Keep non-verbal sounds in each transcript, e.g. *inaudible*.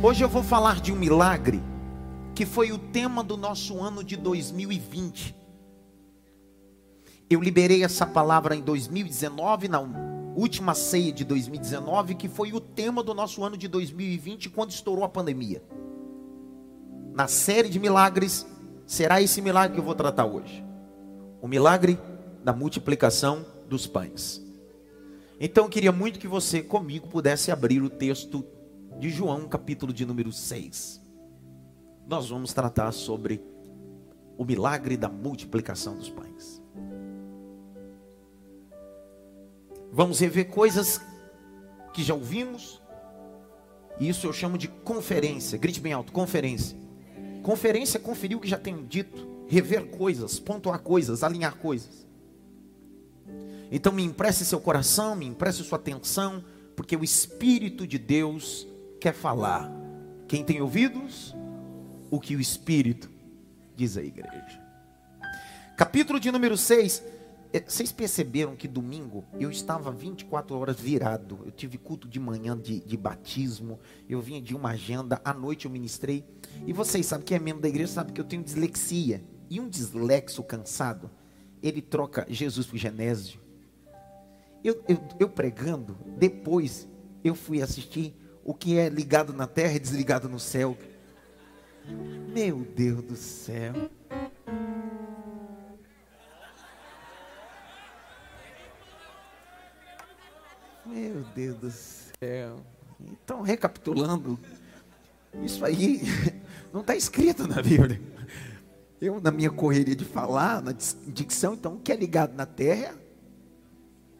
Hoje eu vou falar de um milagre que foi o tema do nosso ano de 2020. Eu liberei essa palavra em 2019, na última ceia de 2019, que foi o tema do nosso ano de 2020, quando estourou a pandemia. Na série de milagres, será esse milagre que eu vou tratar hoje. O milagre da multiplicação dos pães. Então eu queria muito que você comigo pudesse abrir o texto de João, capítulo de número 6. Nós vamos tratar sobre o milagre da multiplicação dos pães. Vamos rever coisas que já ouvimos. E isso eu chamo de conferência. Grite bem alto, conferência. Conferência é conferir o que já tem dito, rever coisas, pontuar coisas, alinhar coisas. Então me empreste seu coração, me empreste sua atenção, porque o Espírito de Deus quer falar. Quem tem ouvidos, o que o Espírito diz à igreja. Capítulo de número 6. Eh, vocês perceberam que domingo eu estava 24 horas virado. Eu tive culto de manhã de, de batismo. Eu vinha de uma agenda. À noite eu ministrei. E vocês sabem que é membro da igreja, sabe que eu tenho dislexia. E um dislexo cansado, ele troca Jesus por Genésio. Eu, eu, eu pregando, depois eu fui assistir o que é ligado na terra e desligado no céu. Meu Deus do céu. Meu Deus do céu. Então, recapitulando, isso aí *laughs* não está escrito na Bíblia. Eu, na minha correria de falar, na dicção, então, o que é ligado na terra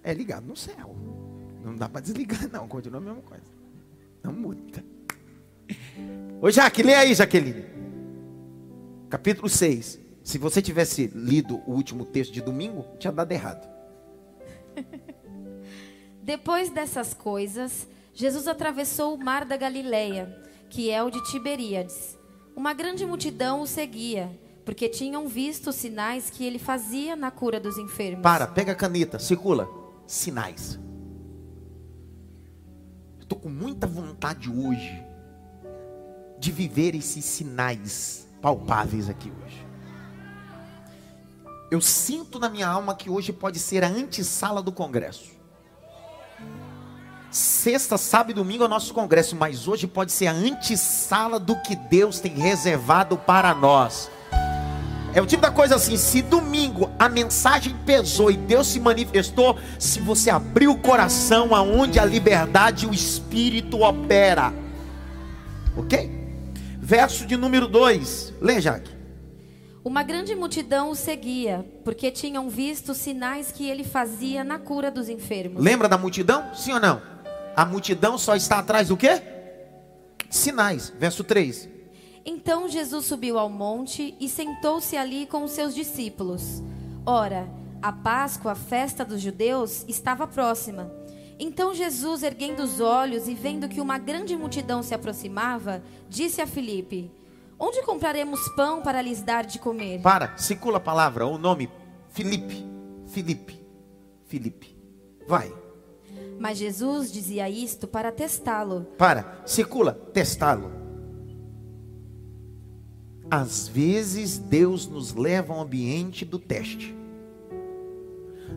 é ligado no céu. Não dá para desligar, não. Continua a mesma coisa. Não muda. Ô Jaque, lê aí, Jaqueline. Capítulo 6. Se você tivesse lido o último texto de domingo, tinha dado errado. *laughs* Depois dessas coisas, Jesus atravessou o mar da Galileia, que é o de Tiberíades. Uma grande multidão o seguia, porque tinham visto os sinais que ele fazia na cura dos enfermos. Para, pega a caneta, circula. Sinais. Estou com muita vontade hoje de viver esses sinais palpáveis aqui hoje. Eu sinto na minha alma que hoje pode ser a antessala do congresso. Sexta, sábado e domingo é o nosso congresso, mas hoje pode ser a antessala do que Deus tem reservado para nós. É o tipo da coisa assim: se domingo a mensagem pesou e Deus se manifestou, se você abrir o coração aonde a liberdade e o Espírito opera. Ok? Verso de número 2. Lê, Jaque. Uma grande multidão o seguia, porque tinham visto sinais que ele fazia na cura dos enfermos. Lembra da multidão? Sim ou não? A multidão só está atrás do quê? Sinais. Verso 3. Então Jesus subiu ao monte e sentou-se ali com os seus discípulos. Ora, a Páscoa, a festa dos judeus, estava próxima. Então Jesus, erguendo os olhos e vendo que uma grande multidão se aproximava, disse a Filipe: Onde compraremos pão para lhes dar de comer? Para, circula a palavra, o nome Filipe. Filipe. Filipe. Vai. Mas Jesus dizia isto para testá-lo. Para, circula, testá-lo. Às vezes Deus nos leva ao ambiente do teste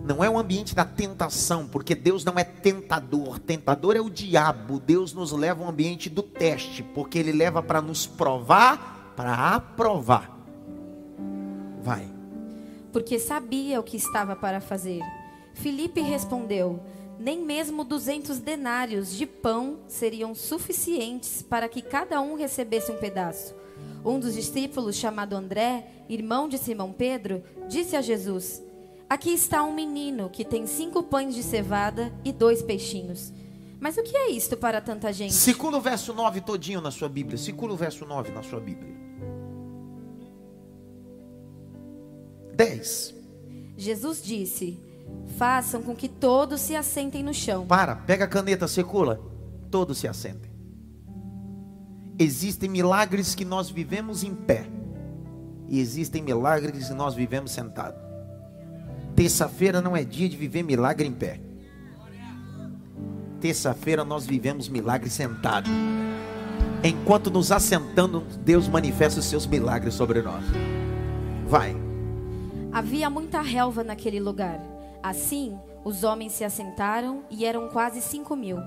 não é o ambiente da tentação, porque Deus não é tentador, tentador é o diabo. Deus nos leva ao ambiente do teste, porque Ele leva para nos provar, para aprovar. Vai. Porque sabia o que estava para fazer. Filipe respondeu: Nem mesmo duzentos denários de pão seriam suficientes para que cada um recebesse um pedaço. Um dos discípulos, chamado André, irmão de Simão Pedro, disse a Jesus: Aqui está um menino que tem cinco pães de cevada e dois peixinhos. Mas o que é isto para tanta gente? Circula o verso 9 todinho na sua Bíblia. Circula o verso 9 na sua Bíblia. 10. Jesus disse: Façam com que todos se assentem no chão. Para, pega a caneta, circula. Todos se assentem. Existem milagres que nós vivemos em pé. E existem milagres que nós vivemos sentados. Terça-feira não é dia de viver milagre em pé. Terça-feira nós vivemos milagre sentado. Enquanto nos assentamos, Deus manifesta os seus milagres sobre nós. Vai. Havia muita relva naquele lugar. Assim, os homens se assentaram e eram quase cinco mil.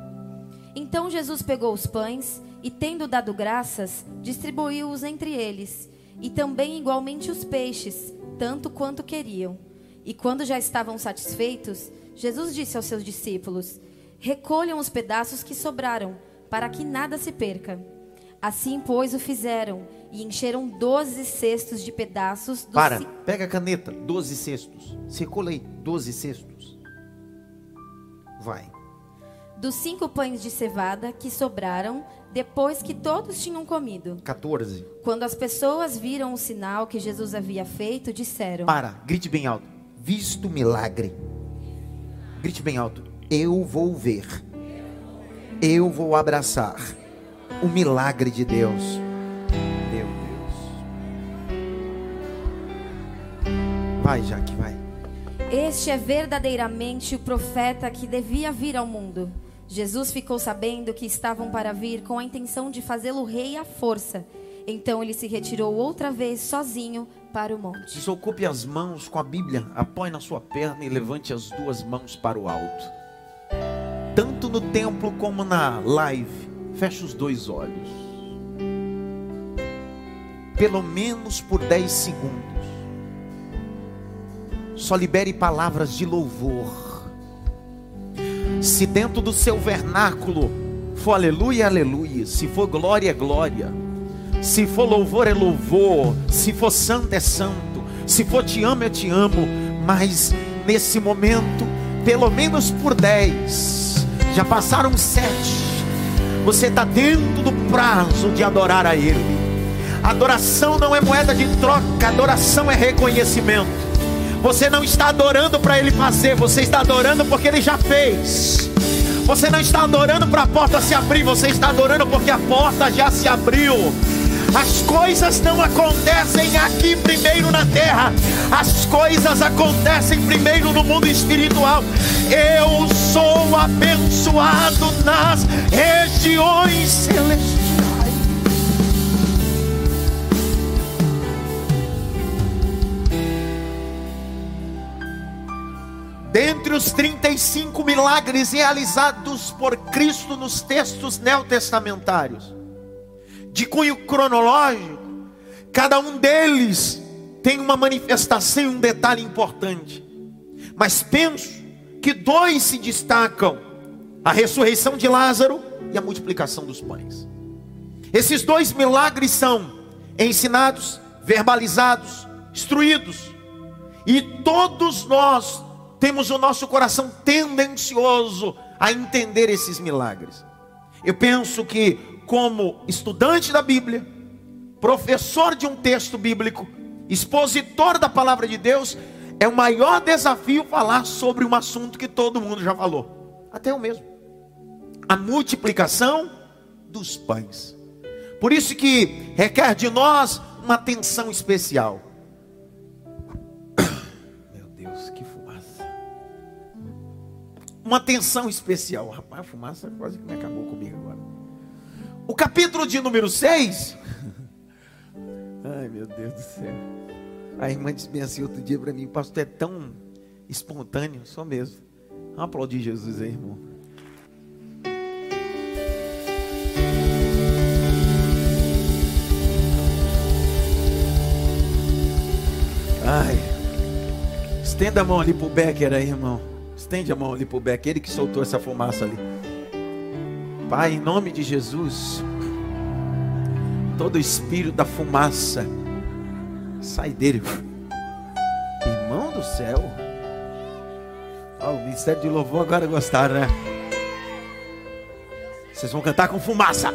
Então Jesus pegou os pães e, tendo dado graças, distribuiu-os entre eles, e também igualmente os peixes, tanto quanto queriam. E quando já estavam satisfeitos, Jesus disse aos seus discípulos: Recolham os pedaços que sobraram, para que nada se perca. Assim, pois, o fizeram e encheram doze cestos de pedaços. Do Para, pega a caneta, doze cestos. Circula aí, doze cestos. Vai. Dos cinco pães de cevada que sobraram, depois que todos tinham comido. 14. Quando as pessoas viram o sinal que Jesus havia feito, disseram: Para, grite bem alto. Visto milagre. Grite bem alto. Eu vou ver. Eu vou abraçar o milagre de Deus. Meu Deus. Vai, Jaque, vai. Este é verdadeiramente o profeta que devia vir ao mundo. Jesus ficou sabendo que estavam para vir com a intenção de fazê-lo rei à força. Então ele se retirou outra vez sozinho para o monte. Desocupe as mãos com a Bíblia, apoie na sua perna e levante as duas mãos para o alto. Tanto no templo como na live, feche os dois olhos. Pelo menos por 10 segundos. Só libere palavras de louvor. Se dentro do seu vernáculo for aleluia, aleluia. Se for glória, glória. Se for louvor, é louvor. Se for santo, é santo. Se for te amo, eu te amo. Mas nesse momento, pelo menos por dez, já passaram sete. Você está dentro do prazo de adorar a Ele. Adoração não é moeda de troca, adoração é reconhecimento. Você não está adorando para Ele fazer, você está adorando porque Ele já fez. Você não está adorando para a porta se abrir, você está adorando porque a porta já se abriu. As coisas não acontecem aqui primeiro na terra, as coisas acontecem primeiro no mundo espiritual. Eu sou abençoado nas regiões celestiais. Dentre os 35 milagres realizados por Cristo nos textos neotestamentários, de cunho cronológico, cada um deles tem uma manifestação e um detalhe importante. Mas penso que dois se destacam: a ressurreição de Lázaro e a multiplicação dos pães. Esses dois milagres são ensinados, verbalizados, instruídos, e todos nós temos o nosso coração tendencioso a entender esses milagres. Eu penso que, como estudante da Bíblia, professor de um texto bíblico, expositor da palavra de Deus, é o maior desafio falar sobre um assunto que todo mundo já falou, até eu mesmo. A multiplicação dos pães. Por isso que requer de nós uma atenção especial. Uma atenção especial. Rapaz, a fumaça quase que me acabou comigo agora. O capítulo de número 6. *laughs* Ai, meu Deus do céu. A irmã disse bem assim outro dia para mim: Pastor, é tão espontâneo, só mesmo. Vamos aplaudir Jesus aí, irmão. Ai, estenda a mão ali pro Becker aí, irmão. Estende a mão ali para o Beck, ele que soltou essa fumaça ali. Pai, em nome de Jesus, todo espírito da fumaça, sai dele. *laughs* Irmão do céu. Oh, o ministério de louvor agora gostaram, né? Vocês vão cantar com fumaça.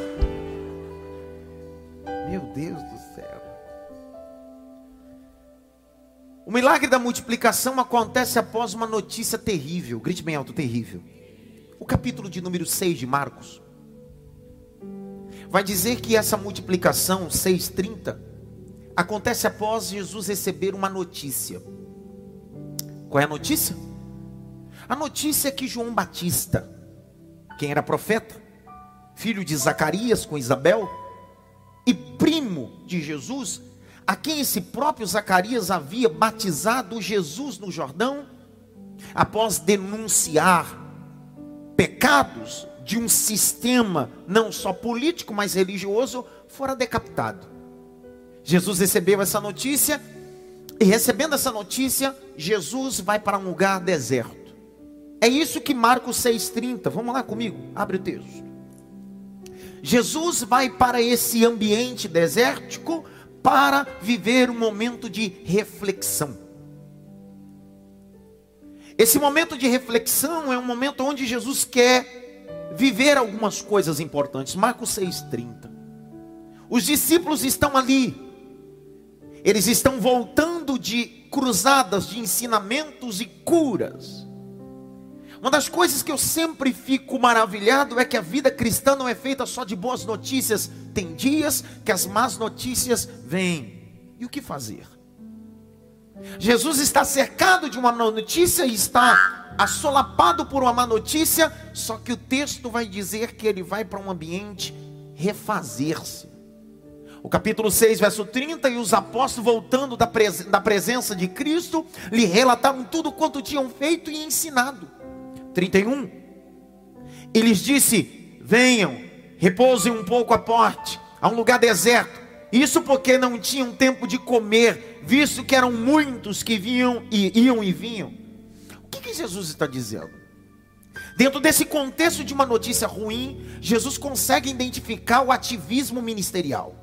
Meu Deus do O milagre da multiplicação acontece após uma notícia terrível. Grite bem alto, terrível. O capítulo de número 6 de Marcos vai dizer que essa multiplicação 6:30 acontece após Jesus receber uma notícia. Qual é a notícia? A notícia é que João Batista, quem era profeta, filho de Zacarias com Isabel, e primo de Jesus, a quem esse próprio Zacarias havia batizado Jesus no Jordão, após denunciar pecados de um sistema não só político, mas religioso, fora decapitado. Jesus recebeu essa notícia e recebendo essa notícia, Jesus vai para um lugar deserto. É isso que Marcos 6,30. Vamos lá comigo, abre o texto. Jesus vai para esse ambiente desértico para viver um momento de reflexão. Esse momento de reflexão é um momento onde Jesus quer viver algumas coisas importantes. Marcos 6,30. Os discípulos estão ali, eles estão voltando de cruzadas de ensinamentos e curas. Uma das coisas que eu sempre fico maravilhado é que a vida cristã não é feita só de boas notícias. Tem dias que as más notícias vêm. E o que fazer? Jesus está cercado de uma má notícia e está assolapado por uma má notícia, só que o texto vai dizer que ele vai para um ambiente refazer-se. O capítulo 6, verso 30, e os apóstolos, voltando da, pres da presença de Cristo, lhe relataram tudo quanto tinham feito e ensinado. 31. E lhes disse: Venham, repousem um pouco a porte, a um lugar deserto. Isso porque não tinham tempo de comer, visto que eram muitos que vinham e iam e vinham. O que, que Jesus está dizendo? Dentro desse contexto de uma notícia ruim, Jesus consegue identificar o ativismo ministerial.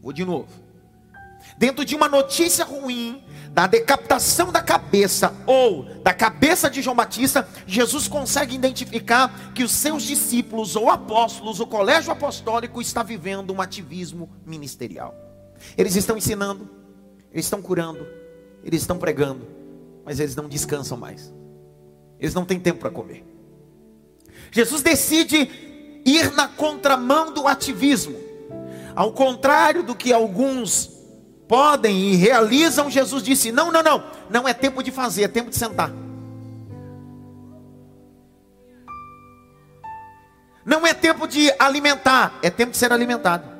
Vou de novo. Dentro de uma notícia ruim, da decapitação da cabeça ou da cabeça de João Batista, Jesus consegue identificar que os seus discípulos ou apóstolos, o colégio apostólico está vivendo um ativismo ministerial. Eles estão ensinando, eles estão curando, eles estão pregando, mas eles não descansam mais. Eles não têm tempo para comer. Jesus decide ir na contramão do ativismo. Ao contrário do que alguns podem e realizam, Jesus disse: Não, não, não, não é tempo de fazer, é tempo de sentar. Não é tempo de alimentar, é tempo de ser alimentado.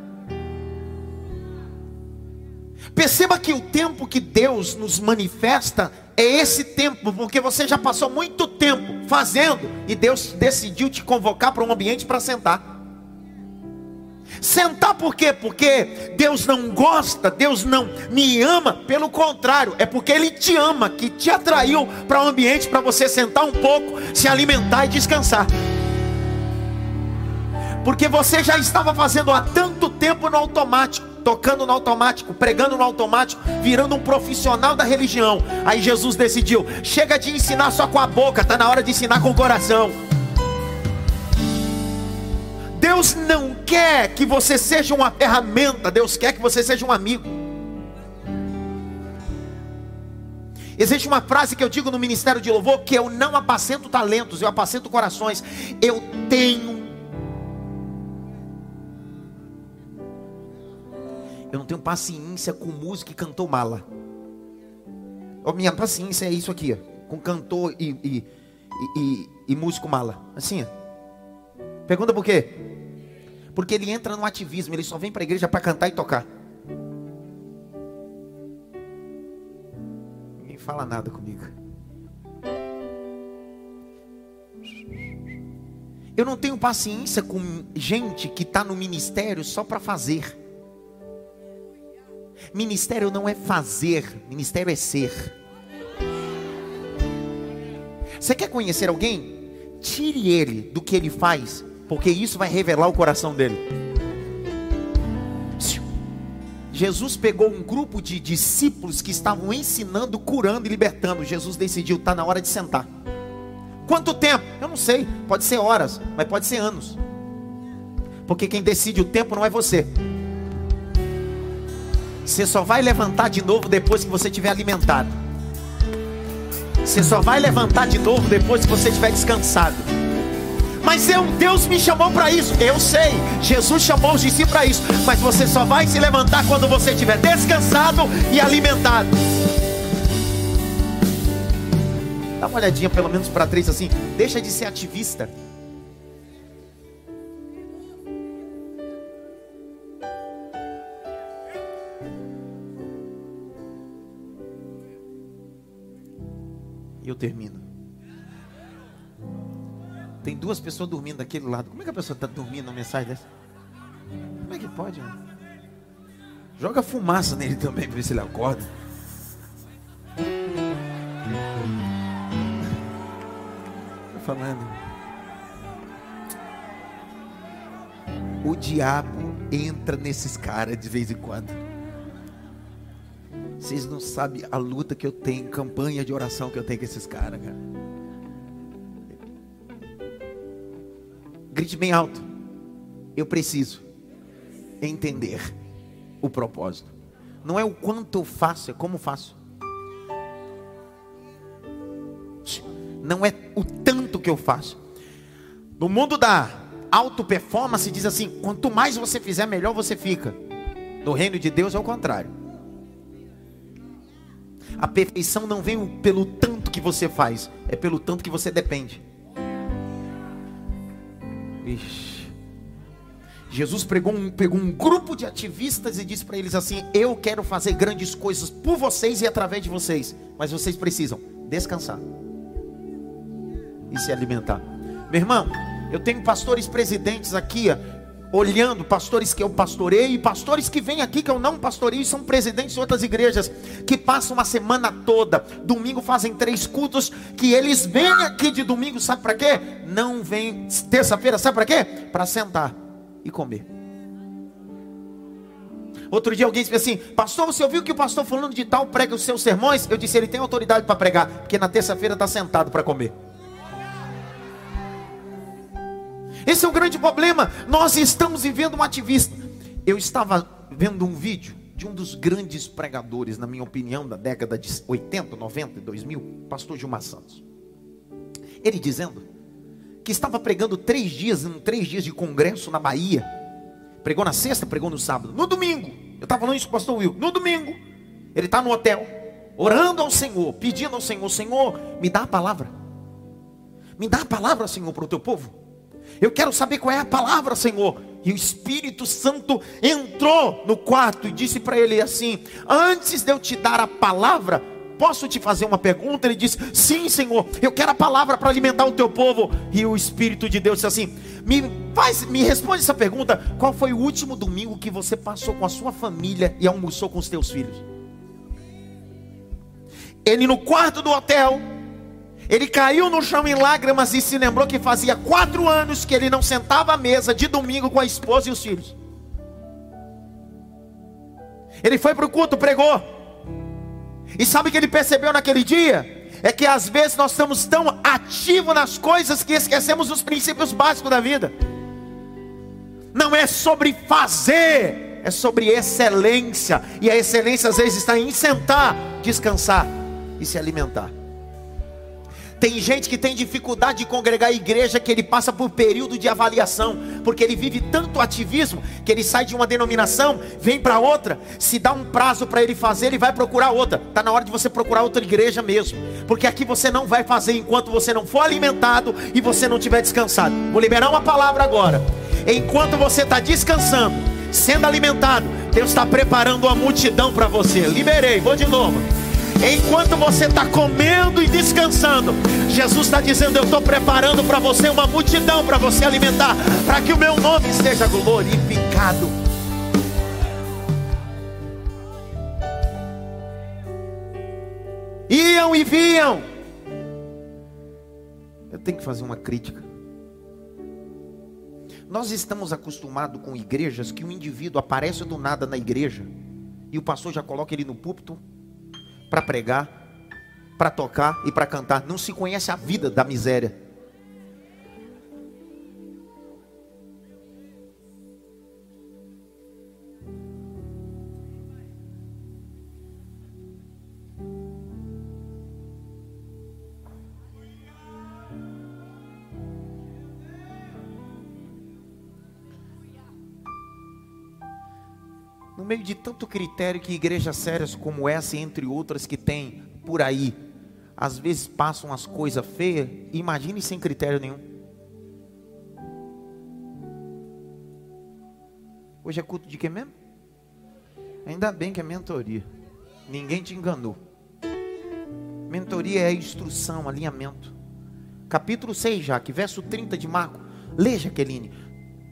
Perceba que o tempo que Deus nos manifesta é esse tempo, porque você já passou muito tempo fazendo e Deus decidiu te convocar para um ambiente para sentar. Sentar por quê? Porque Deus não gosta, Deus não me ama, pelo contrário, é porque Ele te ama, que te atraiu para um ambiente para você sentar um pouco, se alimentar e descansar. Porque você já estava fazendo há tanto tempo no automático, tocando no automático, pregando no automático, virando um profissional da religião. Aí Jesus decidiu: chega de ensinar só com a boca, está na hora de ensinar com o coração. Deus não quer que você seja uma ferramenta, Deus quer que você seja um amigo. Existe uma frase que eu digo no ministério de louvor que eu não apacento talentos, eu apacento corações. Eu tenho Eu não tenho paciência com música e cantor mala. Oh, minha paciência é isso aqui, ó, com cantor e, e, e, e músico mala. Assim, ó. Pergunta por quê? Porque ele entra no ativismo, ele só vem para a igreja para cantar e tocar. Ninguém fala nada comigo. Eu não tenho paciência com gente que está no ministério só para fazer. Ministério não é fazer, ministério é ser. Você quer conhecer alguém? Tire ele do que ele faz porque isso vai revelar o coração dele. Jesus pegou um grupo de discípulos que estavam ensinando, curando e libertando. Jesus decidiu, está na hora de sentar. Quanto tempo? Eu não sei. Pode ser horas, mas pode ser anos. Porque quem decide o tempo não é você. Você só vai levantar de novo depois que você tiver alimentado. Você só vai levantar de novo depois que você tiver descansado. Mas eu, Deus me chamou para isso. Eu sei, Jesus chamou os de si para isso. Mas você só vai se levantar quando você estiver descansado e alimentado. Dá uma olhadinha pelo menos para três assim. Deixa de ser ativista. eu termino. Tem duas pessoas dormindo daquele lado. Como é que a pessoa está dormindo uma mensagem dessa? Como é que pode, mano? Joga fumaça nele também para ver se ele acorda. Tô falando. O diabo entra nesses caras de vez em quando. Vocês não sabem a luta que eu tenho, campanha de oração que eu tenho com esses caras, cara. Grite bem alto. Eu preciso entender o propósito. Não é o quanto eu faço, é como faço. Não é o tanto que eu faço. No mundo da auto performance diz assim: quanto mais você fizer, melhor você fica. No reino de Deus é o contrário. A perfeição não vem pelo tanto que você faz, é pelo tanto que você depende. Ixi. Jesus pegou um, pegou um grupo de ativistas e disse para eles assim: Eu quero fazer grandes coisas por vocês e através de vocês, mas vocês precisam descansar e se alimentar. Meu irmão, eu tenho pastores presidentes aqui, olhando pastores que eu pastorei e pastores que vêm aqui que eu não pastorei e são presidentes de outras igrejas que passam uma semana toda, domingo fazem três cultos, que eles vêm aqui de domingo, sabe para quê? Não vêm terça-feira, sabe para quê? Para sentar e comer. Outro dia alguém disse assim: Pastor, você ouviu que o pastor falando de tal prega os seus sermões? Eu disse: Ele tem autoridade para pregar, porque na terça-feira está sentado para comer. Esse é o grande problema. Nós estamos vivendo um ativista. Eu estava vendo um vídeo de um dos grandes pregadores, na minha opinião, da década de 80, 90 e 2000, pastor Gilmar Santos. Ele dizendo que estava pregando três dias, em três dias de congresso na Bahia. Pregou na sexta, pregou no sábado. No domingo, eu estava falando isso com o pastor Will. No domingo, ele está no hotel, orando ao Senhor, pedindo ao Senhor: Senhor, me dá a palavra. Me dá a palavra, Senhor, para o teu povo. Eu quero saber qual é a palavra, Senhor. E o Espírito Santo entrou no quarto e disse para ele assim: Antes de eu te dar a palavra, posso te fazer uma pergunta? Ele disse: Sim, Senhor, eu quero a palavra para alimentar o teu povo. E o Espírito de Deus disse assim: me, faz, me responde essa pergunta: Qual foi o último domingo que você passou com a sua família e almoçou com os teus filhos? Ele no quarto do hotel ele caiu no chão em lágrimas e se lembrou que fazia quatro anos que ele não sentava à mesa de domingo com a esposa e os filhos. Ele foi para o culto, pregou. E sabe o que ele percebeu naquele dia? É que às vezes nós estamos tão ativos nas coisas que esquecemos os princípios básicos da vida. Não é sobre fazer, é sobre excelência. E a excelência às vezes está em sentar, descansar e se alimentar. Tem gente que tem dificuldade de congregar a igreja, que ele passa por período de avaliação, porque ele vive tanto ativismo que ele sai de uma denominação, vem para outra, se dá um prazo para ele fazer, ele vai procurar outra. Está na hora de você procurar outra igreja mesmo, porque aqui você não vai fazer enquanto você não for alimentado e você não tiver descansado. Vou liberar uma palavra agora. Enquanto você está descansando, sendo alimentado, Deus está preparando uma multidão para você. Liberei, vou de novo. Enquanto você está comendo e descansando, Jesus está dizendo: Eu estou preparando para você uma multidão para você alimentar, para que o meu nome seja glorificado. Iam e viam. Eu tenho que fazer uma crítica. Nós estamos acostumados com igrejas que o indivíduo aparece do nada na igreja e o pastor já coloca ele no púlpito para pregar, para tocar e para cantar. Não se conhece a vida da miséria. No meio de tanto critério que igrejas sérias como essa, entre outras que tem por aí, às vezes passam as coisas feias, imagine sem critério nenhum. Hoje é culto de quem mesmo? Ainda bem que é mentoria. Ninguém te enganou. Mentoria é instrução, alinhamento. Capítulo 6, Jaque, verso 30 de Marco. Lê, Jaqueline.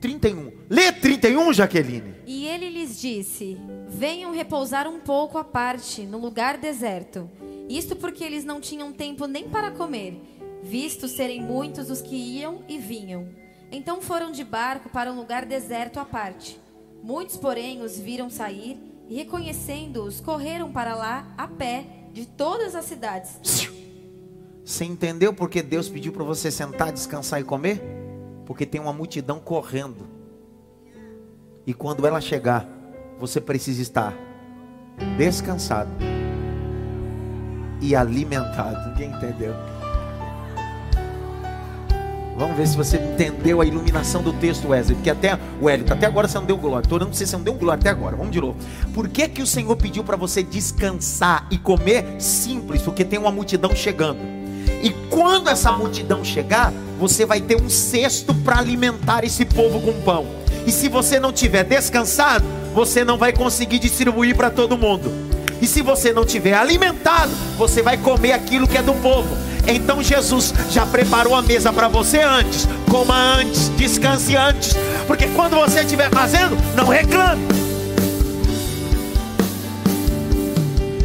31. Lê 31, Jaqueline. E ele lhes disse: Venham repousar um pouco à parte, no lugar deserto. Isto porque eles não tinham tempo nem para comer, visto serem muitos os que iam e vinham. Então foram de barco para um lugar deserto à parte. Muitos, porém, os viram sair e, reconhecendo-os, correram para lá a pé de todas as cidades. Você entendeu porque Deus pediu para você sentar, descansar e comer? Porque tem uma multidão correndo. E quando ela chegar, você precisa estar descansado e alimentado. Ninguém entendeu? Vamos ver se você entendeu a iluminação do texto, Wesley. Porque até, Wellington, até agora você não deu glória. Estou orando se você não deu glória até agora. Vamos de novo. Por que, que o Senhor pediu para você descansar e comer? Simples, porque tem uma multidão chegando. E quando essa multidão chegar, você vai ter um cesto para alimentar esse povo com pão. E se você não tiver descansado, você não vai conseguir distribuir para todo mundo. E se você não tiver alimentado, você vai comer aquilo que é do povo. Então Jesus já preparou a mesa para você antes. Coma antes, descanse antes. Porque quando você estiver fazendo, não reclame.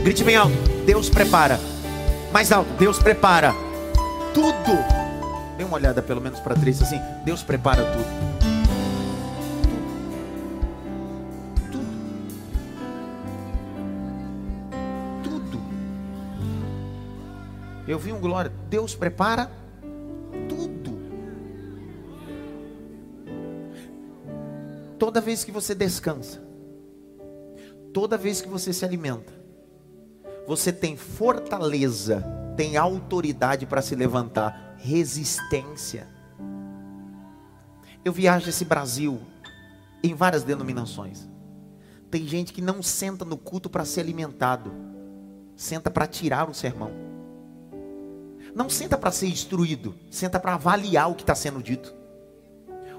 Grite bem alto. Deus prepara. Mais alto. Deus prepara tudo. Dê uma olhada pelo menos para três assim. Deus prepara tudo. Eu vi um glória. Deus prepara tudo. Toda vez que você descansa, toda vez que você se alimenta, você tem fortaleza, tem autoridade para se levantar, resistência. Eu viajo esse Brasil em várias denominações. Tem gente que não senta no culto para ser alimentado, senta para tirar o sermão. Não senta para ser instruído, senta para avaliar o que está sendo dito.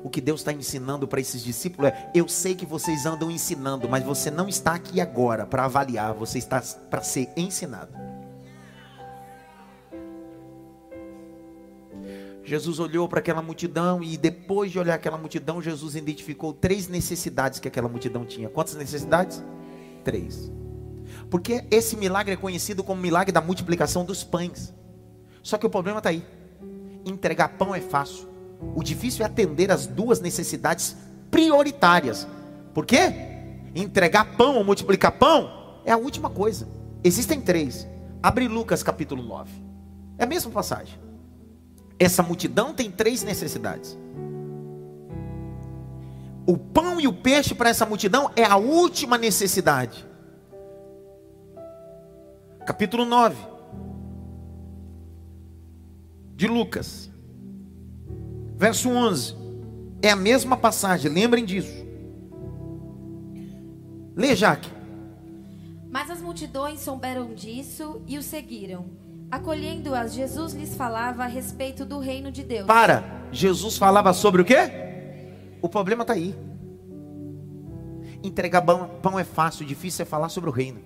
O que Deus está ensinando para esses discípulos é: eu sei que vocês andam ensinando, mas você não está aqui agora para avaliar, você está para ser ensinado. Jesus olhou para aquela multidão e depois de olhar aquela multidão, Jesus identificou três necessidades que aquela multidão tinha. Quantas necessidades? Três. Porque esse milagre é conhecido como milagre da multiplicação dos pães. Só que o problema está aí. Entregar pão é fácil. O difícil é atender as duas necessidades prioritárias. Por quê? Entregar pão ou multiplicar pão é a última coisa. Existem três. Abre Lucas capítulo 9. É a mesma passagem. Essa multidão tem três necessidades. O pão e o peixe para essa multidão é a última necessidade. Capítulo 9 de Lucas, verso 11. É a mesma passagem, lembrem disso. Lê, Jaque. Mas as multidões souberam disso e o seguiram. Acolhendo-as, Jesus lhes falava a respeito do reino de Deus. Para, Jesus falava sobre o quê? O problema está aí. Entregar pão, pão é fácil, difícil é falar sobre o reino.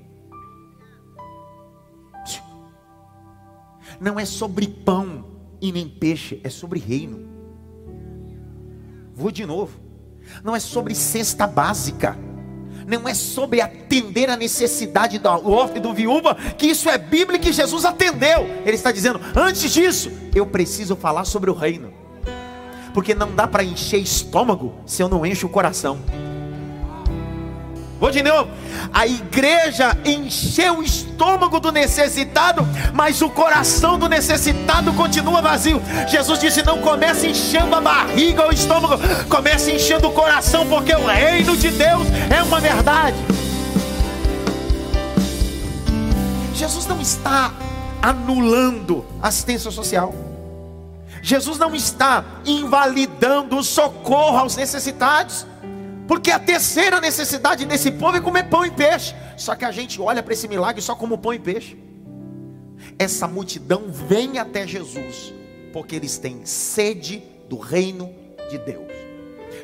Não é sobre pão, e nem peixe, é sobre reino. Vou de novo. Não é sobre cesta básica. Não é sobre atender a necessidade do órfão e do viúva, que isso é Bíblia que Jesus atendeu. Ele está dizendo: antes disso, eu preciso falar sobre o reino. Porque não dá para encher estômago se eu não encho o coração. Vou de novo. A igreja encheu o estômago do necessitado, mas o coração do necessitado continua vazio. Jesus disse: não comece enchendo a barriga ou o estômago, comece enchendo o coração, porque o reino de Deus é uma verdade. Jesus não está anulando assistência social. Jesus não está invalidando o socorro aos necessitados. Porque a terceira necessidade desse povo é comer pão e peixe. Só que a gente olha para esse milagre só como pão e peixe. Essa multidão vem até Jesus, porque eles têm sede do reino de Deus.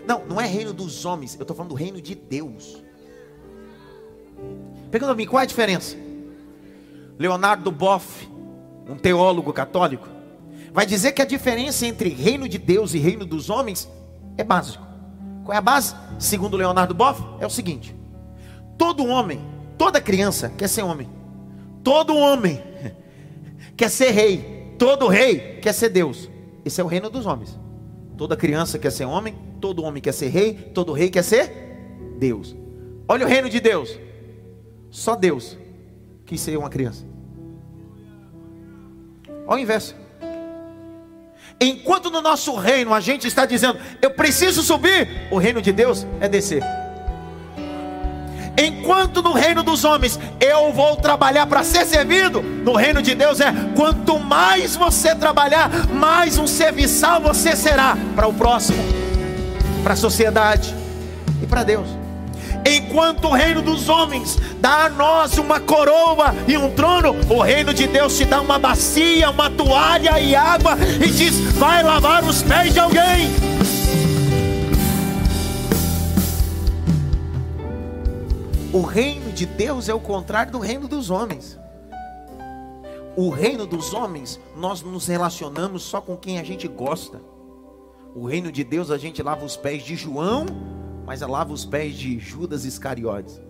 Não, não é reino dos homens, eu estou falando do reino de Deus. Pergunta a mim, qual é a diferença? Leonardo Boff um teólogo católico, vai dizer que a diferença entre reino de Deus e reino dos homens é básico. Qual é a base? Segundo Leonardo Boff, é o seguinte: todo homem, toda criança quer ser homem. Todo homem *laughs* quer ser rei. Todo rei quer ser Deus. Esse é o reino dos homens. Toda criança quer ser homem, todo homem quer ser rei, todo rei quer ser Deus. Olha o reino de Deus. Só Deus quis ser uma criança. Olha o inverso. Enquanto no nosso reino a gente está dizendo, eu preciso subir, o reino de Deus é descer. Enquanto no reino dos homens eu vou trabalhar para ser servido, no reino de Deus é quanto mais você trabalhar, mais um serviçal você será para o próximo, para a sociedade e para Deus. Enquanto o reino dos homens dá a nós uma coroa e um trono, o reino de Deus te dá uma bacia, uma toalha e água e diz: vai lavar os pés de alguém. O reino de Deus é o contrário do reino dos homens. O reino dos homens, nós nos relacionamos só com quem a gente gosta. O reino de Deus, a gente lava os pés de João mas lava os pés de Judas Iscariotes.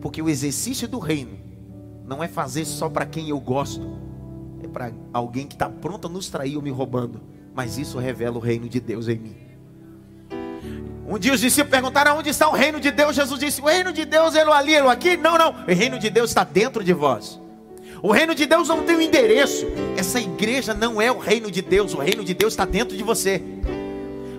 Porque o exercício do reino não é fazer só para quem eu gosto, é para alguém que está pronto a nos trair ou me roubando. Mas isso revela o reino de Deus em mim. Um dia os discípulos perguntaram onde está o reino de Deus. Jesus disse: O reino de Deus, ele ali, ele aqui. Não, não. O reino de Deus está dentro de vós. O reino de Deus não tem um endereço. Essa igreja não é o reino de Deus. O reino de Deus está dentro de você.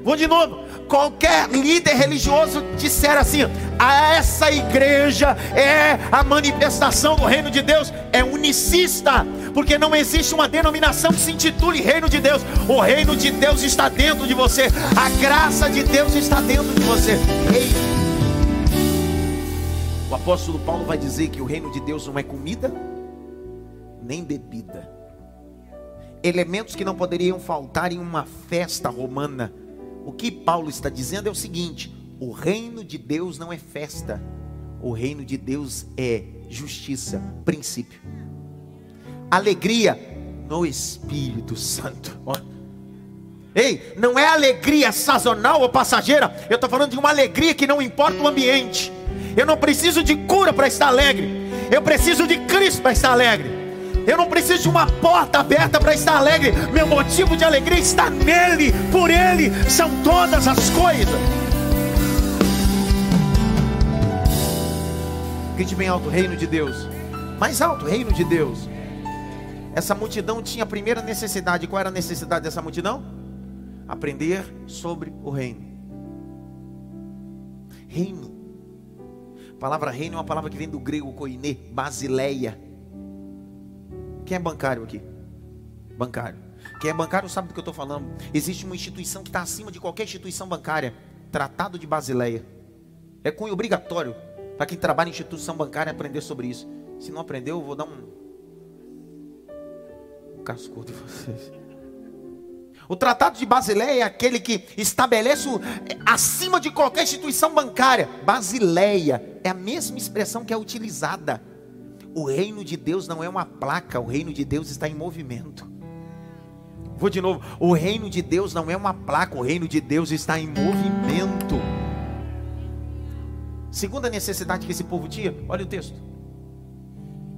Vou de novo. Qualquer líder religioso disser assim: a essa igreja é a manifestação do reino de Deus, é unicista, porque não existe uma denominação que se intitule reino de Deus. O reino de Deus está dentro de você, a graça de Deus está dentro de você. Ei. O apóstolo Paulo vai dizer que o reino de Deus não é comida nem bebida. Elementos que não poderiam faltar em uma festa romana o que Paulo está dizendo é o seguinte: o reino de Deus não é festa, o reino de Deus é justiça, princípio. Alegria no Espírito Santo. Ei, não é alegria sazonal ou passageira, eu estou falando de uma alegria que não importa o ambiente. Eu não preciso de cura para estar alegre, eu preciso de Cristo para estar alegre. Eu não preciso de uma porta aberta para estar alegre. Meu motivo de alegria está nele, por ele são todas as coisas. Grite bem alto, reino de Deus. Mais alto, reino de Deus. Essa multidão tinha a primeira necessidade. Qual era a necessidade dessa multidão? Aprender sobre o reino. Reino. A palavra reino é uma palavra que vem do grego koiné, basileia quem é bancário aqui? Bancário. Quem é bancário sabe do que eu estou falando. Existe uma instituição que está acima de qualquer instituição bancária. Tratado de Basileia. É cunho obrigatório para quem trabalha em instituição bancária aprender sobre isso. Se não aprendeu, eu vou dar um, um cascudo em vocês. O Tratado de Basileia é aquele que estabelece o, é, acima de qualquer instituição bancária. Basileia é a mesma expressão que é utilizada o reino de Deus não é uma placa, o reino de Deus está em movimento. Vou de novo. O reino de Deus não é uma placa, o reino de Deus está em movimento. Segunda necessidade que esse povo tinha, olha o texto.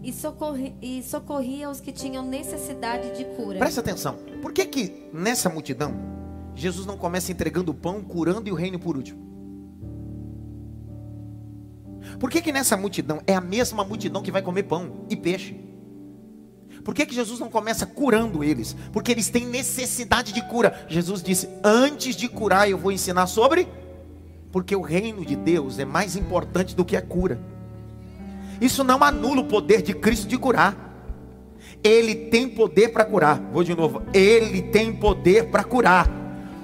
E, socorri, e socorria os que tinham necessidade de cura. Presta atenção. Por que que nessa multidão Jesus não começa entregando o pão, curando e o reino por último? Por que, que nessa multidão é a mesma multidão que vai comer pão e peixe? Por que, que Jesus não começa curando eles? Porque eles têm necessidade de cura. Jesus disse: Antes de curar, eu vou ensinar sobre. Porque o reino de Deus é mais importante do que a cura. Isso não anula o poder de Cristo de curar. Ele tem poder para curar. Vou de novo. Ele tem poder para curar.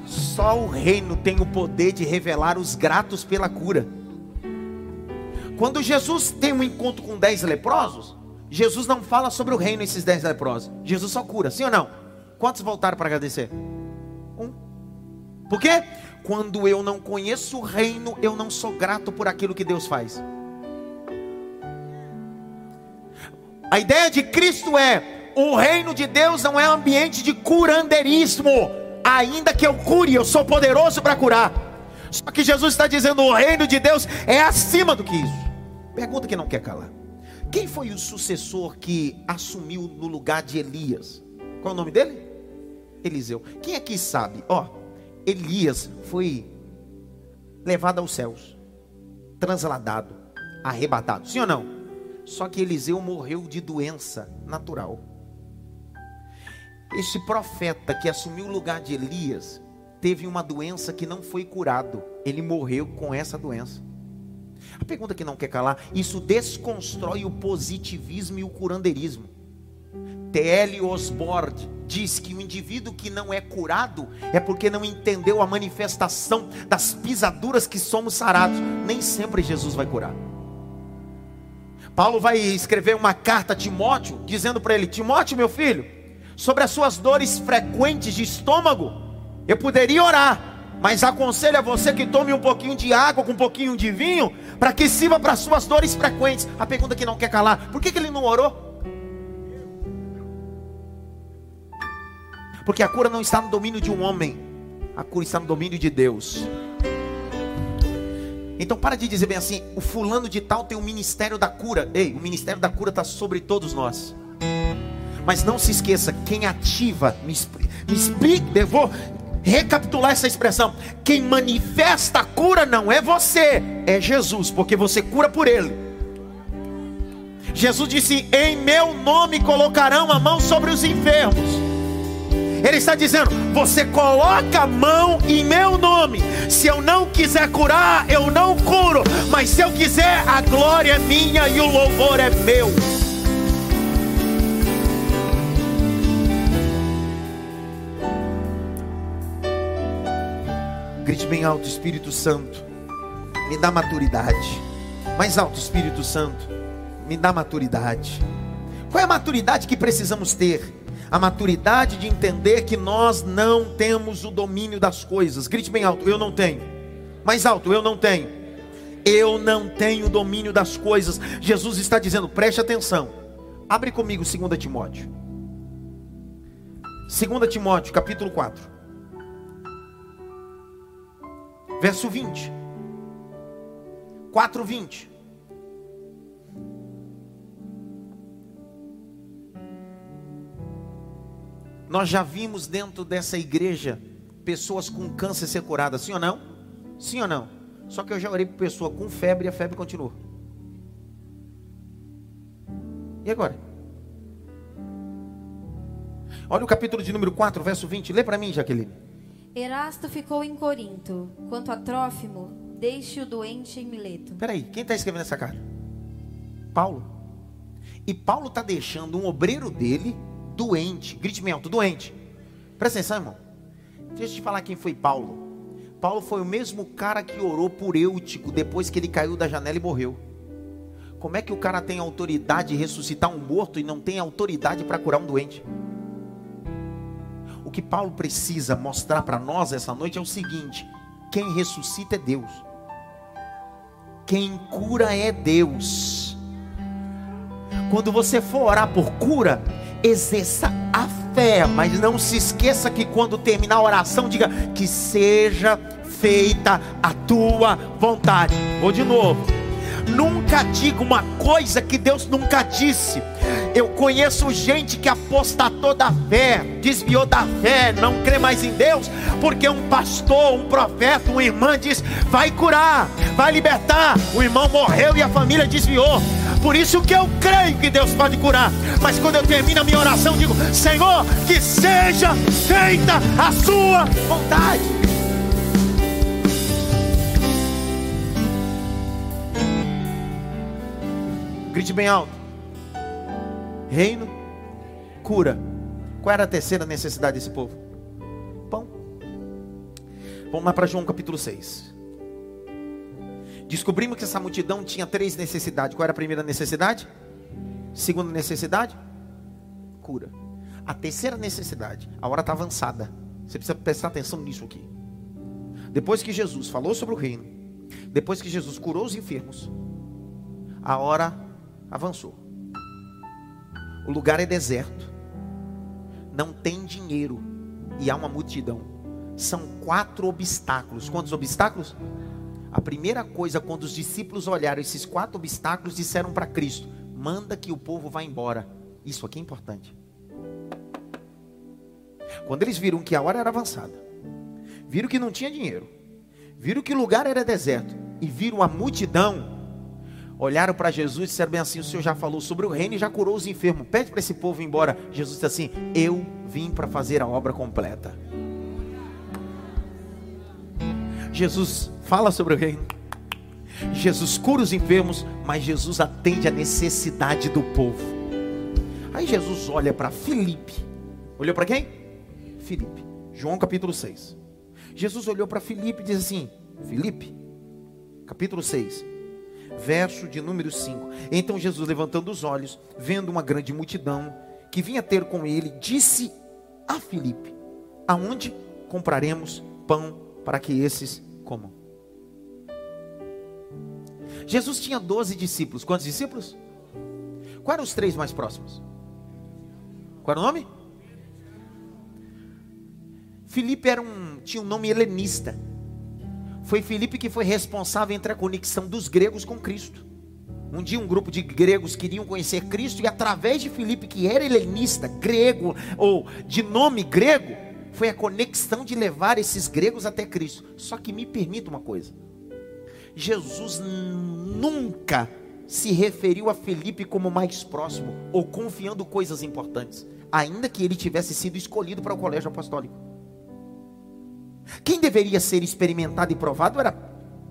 Só o reino tem o poder de revelar os gratos pela cura. Quando Jesus tem um encontro com dez leprosos, Jesus não fala sobre o reino esses dez leprosos. Jesus só cura, sim ou não? Quantos voltaram para agradecer? Um. Por quê? Quando eu não conheço o reino, eu não sou grato por aquilo que Deus faz. A ideia de Cristo é: o reino de Deus não é ambiente de curandeirismo. Ainda que eu cure, eu sou poderoso para curar. Só que Jesus está dizendo: o reino de Deus é acima do que isso. Pergunta que não quer calar: quem foi o sucessor que assumiu no lugar de Elias? Qual é o nome dele? Eliseu. Quem aqui sabe? Ó, Elias foi levado aos céus, transladado, arrebatado. Sim ou não? Só que Eliseu morreu de doença natural. Este profeta que assumiu o lugar de Elias teve uma doença que não foi curado. Ele morreu com essa doença. A pergunta que não quer calar, isso desconstrói o positivismo e o curandeirismo. T.L. Osborne diz que o indivíduo que não é curado é porque não entendeu a manifestação das pisaduras que somos sarados. Nem sempre Jesus vai curar. Paulo vai escrever uma carta a Timóteo, dizendo para ele: Timóteo, meu filho, sobre as suas dores frequentes de estômago, eu poderia orar, mas aconselho a você que tome um pouquinho de água com um pouquinho de vinho, para que sirva para as suas dores frequentes. A pergunta que não quer calar: por que, que ele não orou? Porque a cura não está no domínio de um homem, a cura está no domínio de Deus. Então para de dizer bem assim, o fulano de tal tem o ministério da cura. Ei, o ministério da cura está sobre todos nós. Mas não se esqueça, quem ativa, me, me explique, eu recapitular essa expressão. Quem manifesta a cura não é você, é Jesus, porque você cura por ele. Jesus disse: Em meu nome colocarão a mão sobre os enfermos. Ele está dizendo: Você coloca a mão em meu nome. Se eu não quiser curar, eu não curo. Mas se eu quiser, a glória é minha e o louvor é meu. Bem alto, Espírito Santo. Me dá maturidade. Mais alto, Espírito Santo. Me dá maturidade. Qual é a maturidade que precisamos ter? a maturidade de entender que nós não temos o domínio das coisas. Grite bem alto, eu não tenho. Mais alto, eu não tenho. Eu não tenho domínio das coisas. Jesus está dizendo, preste atenção. Abre comigo 2 Timóteo. 2 Timóteo, capítulo 4. Verso 20. 4, 20. Nós já vimos dentro dessa igreja pessoas com câncer ser curadas, sim ou não? Sim ou não? Só que eu já orei por pessoa com febre e a febre continua. E agora? Olha o capítulo de número 4, verso 20. Lê para mim, Jaqueline. Erasto ficou em Corinto. Quanto a Trófimo, deixe o doente em Mileto. Peraí, quem está escrevendo essa carta? Paulo. E Paulo está deixando um obreiro dele doente. Grite bem alto, doente. Presta atenção, irmão. Deixa eu te falar quem foi Paulo. Paulo foi o mesmo cara que orou por Eutico depois que ele caiu da janela e morreu. Como é que o cara tem autoridade de ressuscitar um morto e não tem autoridade para curar um doente? Que Paulo precisa mostrar para nós essa noite é o seguinte: quem ressuscita é Deus, quem cura é Deus. Quando você for orar por cura, exerça a fé, mas não se esqueça que quando terminar a oração, diga que seja feita a tua vontade. Vou de novo. Nunca diga uma coisa que Deus nunca disse. Eu conheço gente que apostatou da fé, desviou da fé, não crê mais em Deus, porque um pastor, um profeta, uma irmã diz: vai curar, vai libertar. O irmão morreu e a família desviou. Por isso que eu creio que Deus pode curar. Mas quando eu termino a minha oração, digo: Senhor, que seja feita a sua vontade. Grite bem alto. Reino, cura. Qual era a terceira necessidade desse povo? Pão. Vamos lá para João capítulo 6. Descobrimos que essa multidão tinha três necessidades. Qual era a primeira necessidade? Segunda necessidade? Cura. A terceira necessidade, a hora está avançada. Você precisa prestar atenção nisso aqui. Depois que Jesus falou sobre o reino, depois que Jesus curou os enfermos, a hora avançou. O lugar é deserto. não tem dinheiro e há uma multidão. São quatro obstáculos. Quantos obstáculos? A primeira coisa, quando os discípulos olharam esses quatro obstáculos, disseram para Cristo: manda que o povo vá embora. Isso aqui é importante. Quando eles viram que a hora era avançada, viram que não tinha dinheiro, viram que o lugar era deserto e viram a multidão, olharam para Jesus e disseram bem assim: O Senhor já falou sobre o reino e já curou os enfermos. Pede para esse povo ir embora. Jesus disse assim: Eu vim para fazer a obra completa. Jesus fala sobre o reino. Jesus cura os enfermos, mas Jesus atende a necessidade do povo. Aí Jesus olha para Filipe. Olhou para quem? Filipe. João capítulo 6. Jesus olhou para Filipe e diz assim: Filipe, capítulo 6, verso de número 5. Então Jesus, levantando os olhos, vendo uma grande multidão que vinha ter com ele, disse a Filipe: Aonde compraremos pão para que esses comam? Jesus tinha 12 discípulos. Quantos discípulos? Quais eram os três mais próximos? Qual era o nome? Filipe era um, tinha um nome helenista. Foi Filipe que foi responsável entre a conexão dos gregos com Cristo. Um dia um grupo de gregos queriam conhecer Cristo e através de Filipe, que era helenista, grego ou de nome grego, foi a conexão de levar esses gregos até Cristo. Só que me permita uma coisa. Jesus nunca se referiu a Felipe como mais próximo ou confiando coisas importantes, ainda que ele tivesse sido escolhido para o colégio apostólico. Quem deveria ser experimentado e provado era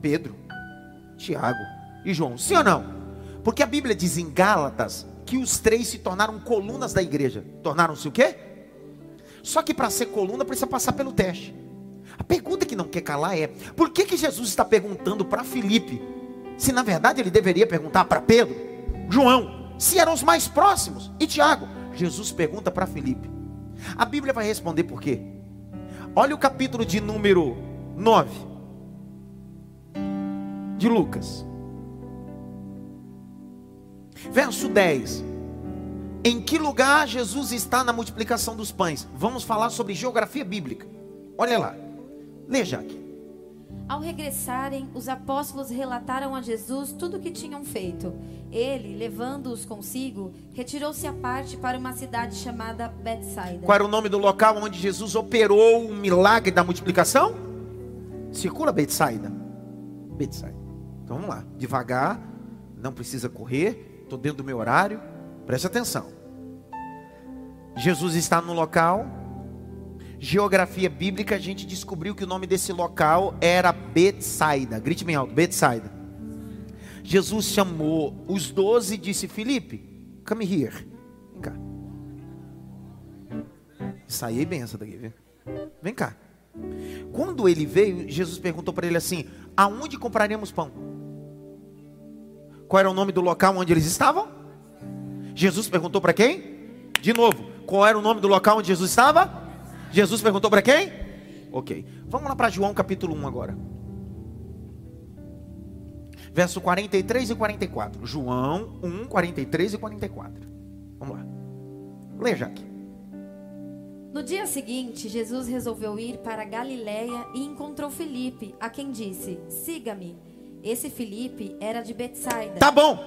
Pedro, Tiago e João. Sim ou não? Porque a Bíblia diz em Gálatas que os três se tornaram colunas da igreja. Tornaram-se o quê? Só que para ser coluna precisa passar pelo teste. A pergunta que não quer calar é: por que, que Jesus está perguntando para Filipe? Se na verdade ele deveria perguntar para Pedro, João, se eram os mais próximos, e Tiago. Jesus pergunta para Filipe. A Bíblia vai responder por quê? Olha o capítulo de número 9 de Lucas. Verso 10. Em que lugar Jesus está na multiplicação dos pães? Vamos falar sobre geografia bíblica. Olha lá. Lê, Jaque. Ao regressarem, os apóstolos relataram a Jesus tudo o que tinham feito. Ele, levando-os consigo, retirou-se à parte para uma cidade chamada Betsaida. Qual era o nome do local onde Jesus operou o milagre da multiplicação? Circula Betsaida. Betsaida. Então vamos lá, devagar, não precisa correr, estou dentro do meu horário, preste atenção. Jesus está no local, geografia bíblica, a gente descobriu que o nome desse local era Betsaida. Grite bem alto, Betsaida. Jesus chamou os doze e disse: Felipe, come here. Vem cá. Saí bem essa daqui, viu? Vem cá. Quando ele veio, Jesus perguntou para ele assim: Aonde compraremos pão? Qual era o nome do local onde eles estavam? Jesus perguntou para quem? De novo, qual era o nome do local onde Jesus estava? Jesus perguntou para quem? Ok. Vamos lá para João capítulo 1 agora. Verso 43 e 44. João 1, 43 e 44. Vamos lá. Leia, Jaque. No dia seguinte, Jesus resolveu ir para Galiléia e encontrou Felipe, a quem disse: Siga-me. Esse Felipe era de Betsaida. Tá bom.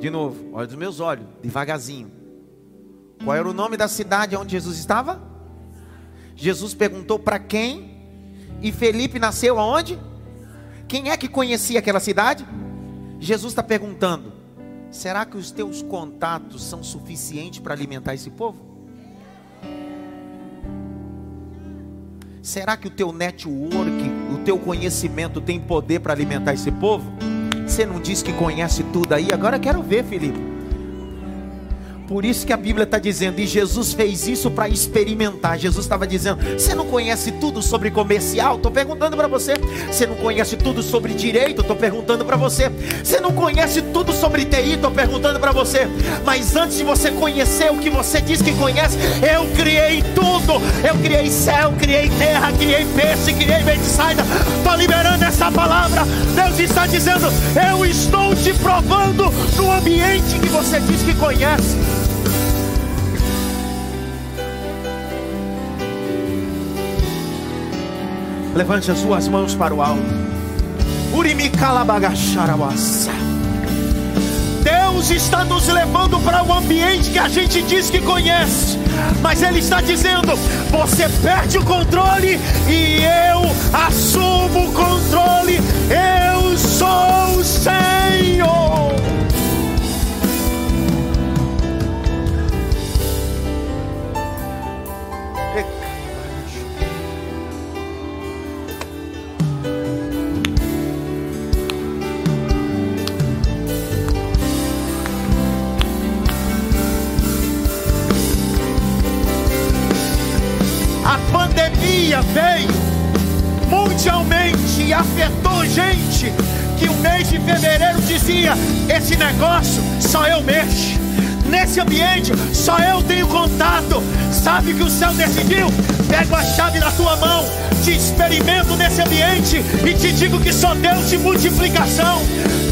De novo, olha dos meus olhos, devagarzinho. Qual era o nome da cidade onde Jesus estava? Jesus perguntou para quem? E Felipe nasceu aonde? Quem é que conhecia aquela cidade? Jesus está perguntando: será que os teus contatos são suficientes para alimentar esse povo? Será que o teu network, o teu conhecimento tem poder para alimentar esse povo? Você não diz que conhece tudo aí? Agora quero ver, Felipe. Por isso que a Bíblia está dizendo, e Jesus fez isso para experimentar. Jesus estava dizendo: Você não conhece tudo sobre comercial? Estou perguntando para você. Você não conhece tudo sobre direito? Estou perguntando para você. Você não conhece tudo sobre TI? Estou perguntando para você. Mas antes de você conhecer o que você diz que conhece, eu criei tudo. Eu criei céu, criei terra, criei peixe, criei medicina. Estou liberando essa palavra. Deus está dizendo: Eu estou te provando no ambiente que você diz que conhece. Levante as suas mãos para o alto. Deus está nos levando para um ambiente que a gente diz que conhece, mas Ele está dizendo: você perde o controle e eu assumo o controle. Eu sou o Senhor. De fevereiro dizia: esse negócio só eu mexo. Nesse ambiente, só eu tenho contato. Sabe que o céu decidiu? Pego a chave na tua mão, te experimento nesse ambiente e te digo que sou Deus de multiplicação,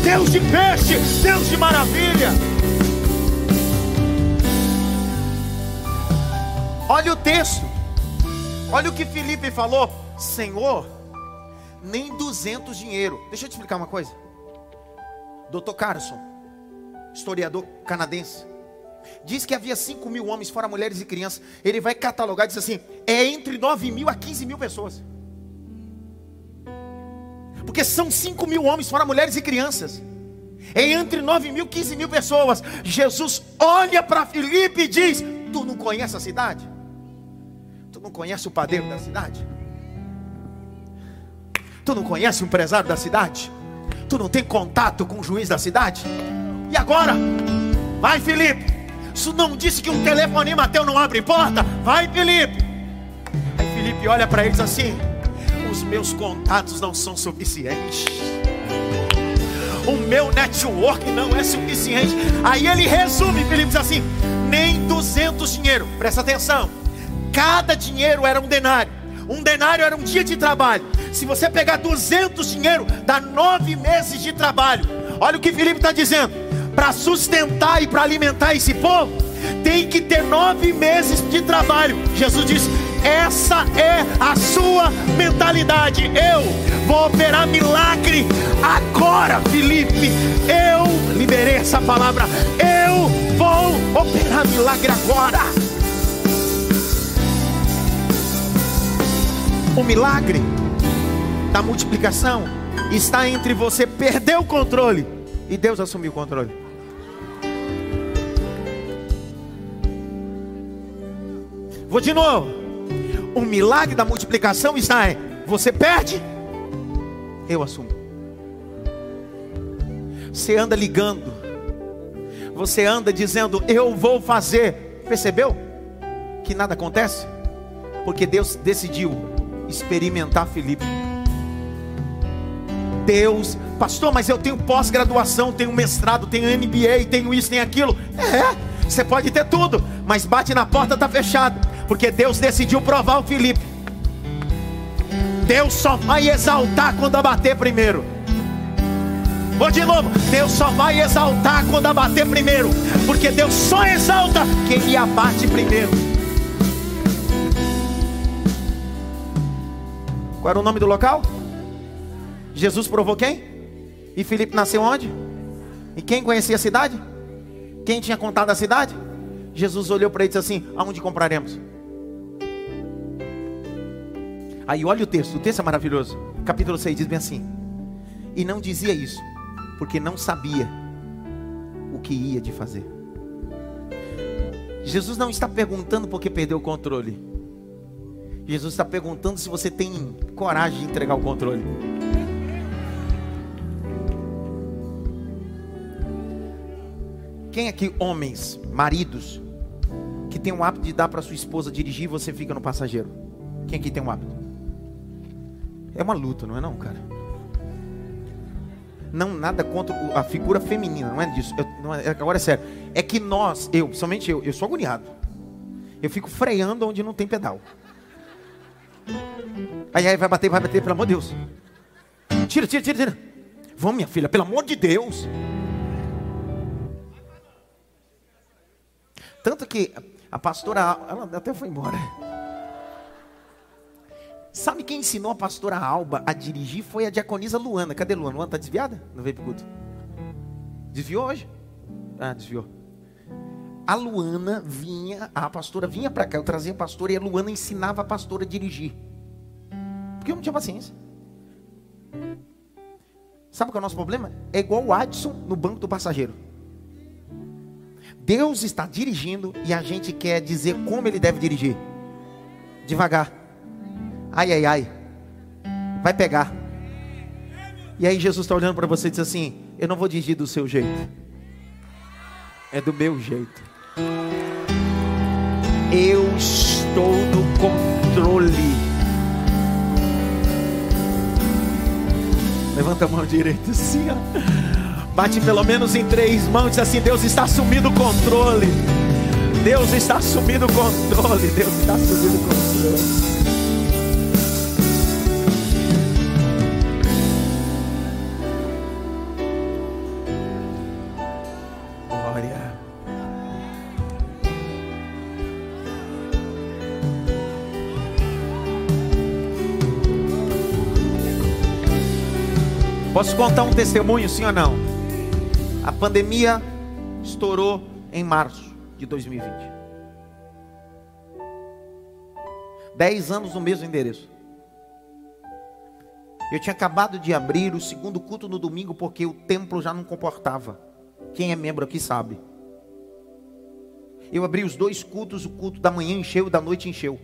Deus de peixe, Deus de maravilha. Olha o texto. Olha o que Felipe falou: Senhor, nem 200 dinheiro. Deixa eu te explicar uma coisa. Dr. Carson, historiador canadense, diz que havia 5 mil homens, fora mulheres e crianças. Ele vai catalogar diz assim: é entre 9 mil a 15 mil pessoas. Porque são 5 mil homens, fora mulheres e crianças. É entre 9 mil e 15 mil pessoas. Jesus olha para Felipe e diz: Tu não conhece a cidade? não conhece o padeiro da cidade? Tu não conhece o empresário da cidade? Tu não tem contato com o juiz da cidade? E agora? Vai, Felipe. Isso não disse que um telefonema teu não abre porta? Vai, Felipe. Aí Felipe olha para eles assim: Os meus contatos não são suficientes. O meu network não é suficiente. Aí ele resume, Felipe diz assim: nem 200 dinheiro. Presta atenção Cada dinheiro era um denário. Um denário era um dia de trabalho. Se você pegar 200 dinheiro, dá nove meses de trabalho. Olha o que Filipe está dizendo. Para sustentar e para alimentar esse povo, tem que ter nove meses de trabalho. Jesus disse: essa é a sua mentalidade. Eu vou operar milagre agora, Felipe. Eu liberei essa palavra. Eu vou operar milagre agora. O milagre da multiplicação está entre você perder o controle e Deus assumir o controle. Vou de novo. O milagre da multiplicação está em você perde, eu assumo. Você anda ligando, você anda dizendo eu vou fazer. Percebeu que nada acontece? Porque Deus decidiu experimentar Felipe. Deus, pastor, mas eu tenho pós-graduação, tenho mestrado, tenho MBA, tenho isso, tenho aquilo. É, você pode ter tudo, mas bate na porta, está fechado, porque Deus decidiu provar o Felipe. Deus só vai exaltar quando abater primeiro. Vou de novo, Deus só vai exaltar quando abater primeiro, porque Deus só exalta quem abate primeiro. Qual era o nome do local? Jesus provou quem? E Filipe nasceu onde? E quem conhecia a cidade? Quem tinha contado a cidade? Jesus olhou para ele e disse assim: Aonde compraremos? Aí olha o texto, o texto é maravilhoso. Capítulo 6 diz bem assim: E não dizia isso, porque não sabia o que ia de fazer. Jesus não está perguntando porque perdeu o controle. Jesus está perguntando se você tem coragem de entregar o controle. Quem aqui, homens, maridos, que tem o hábito de dar para sua esposa dirigir e você fica no passageiro? Quem aqui tem um hábito? É uma luta, não é não, cara? Não, nada contra a figura feminina, não é disso. Eu, não é, agora é sério. É que nós, eu, somente eu, eu sou agoniado. Eu fico freando onde não tem pedal. Aí, aí vai bater, vai bater, pelo amor de Deus. Tira, tira, tira, tira. Vamos, minha filha, pelo amor de Deus. Tanto que a pastora, ela até foi embora. Sabe quem ensinou a pastora Alba a dirigir? Foi a diaconisa Luana. Cadê Luana? Luana tá desviada? Não veio pro culto. Desviou hoje? Ah, desviou. A Luana vinha, a pastora vinha para cá, eu trazia a pastora e a Luana ensinava a pastora a dirigir. Porque eu não tinha paciência. Sabe qual é o nosso problema? É igual o Adson no banco do passageiro. Deus está dirigindo e a gente quer dizer como ele deve dirigir. Devagar. Ai, ai, ai. Vai pegar. E aí Jesus está olhando para você e diz assim: Eu não vou dirigir do seu jeito. É do meu jeito. Eu estou no controle. Levanta a mão direita assim, ó. Bate pelo menos em três mãos, diz assim: Deus está assumindo o controle. Deus está assumindo o controle. Deus está assumindo o controle. Posso contar um testemunho, sim ou não? A pandemia estourou em março de 2020. Dez anos no mesmo endereço. Eu tinha acabado de abrir o segundo culto no domingo porque o templo já não comportava. Quem é membro aqui sabe. Eu abri os dois cultos, o culto da manhã encheu e da noite encheu.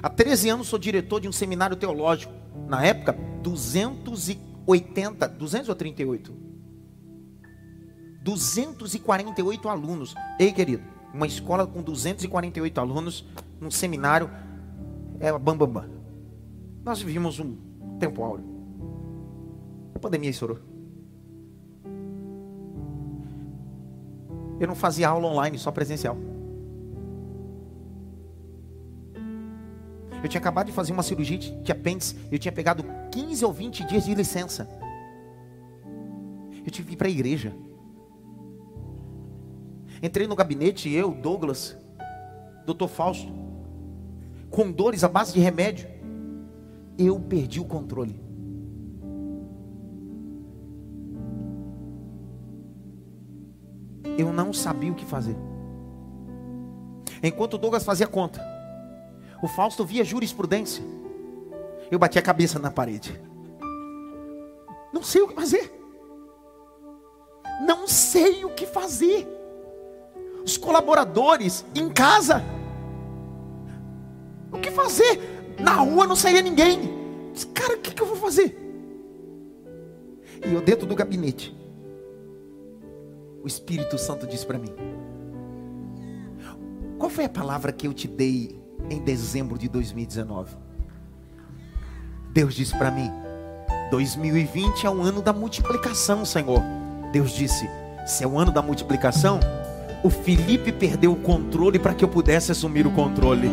Há 13 anos sou diretor de um seminário teológico. Na época, 240 80, 238. 248 alunos. Ei, querido, uma escola com 248 alunos, num seminário, é bambambam. Bam, bam. Nós vivimos um tempo áureo. A pandemia estourou. Eu não fazia aula online, só presencial. Eu tinha acabado de fazer uma cirurgia de apêndice. Eu tinha pegado 15 ou 20 dias de licença. Eu tive que ir para a igreja. Entrei no gabinete, eu, Douglas, doutor Fausto, com dores à base de remédio. Eu perdi o controle. Eu não sabia o que fazer. Enquanto o Douglas fazia conta, o Fausto via jurisprudência. Eu bati a cabeça na parede. Não sei o que fazer. Não sei o que fazer. Os colaboradores em casa. O que fazer? Na rua não saía ninguém. Cara, o que, que eu vou fazer? E eu dentro do gabinete. O Espírito Santo disse para mim: Qual foi a palavra que eu te dei em dezembro de 2019. Deus disse para mim: 2020 é um ano da multiplicação, Senhor. Deus disse: se é o ano da multiplicação, o Felipe perdeu o controle para que eu pudesse assumir o controle.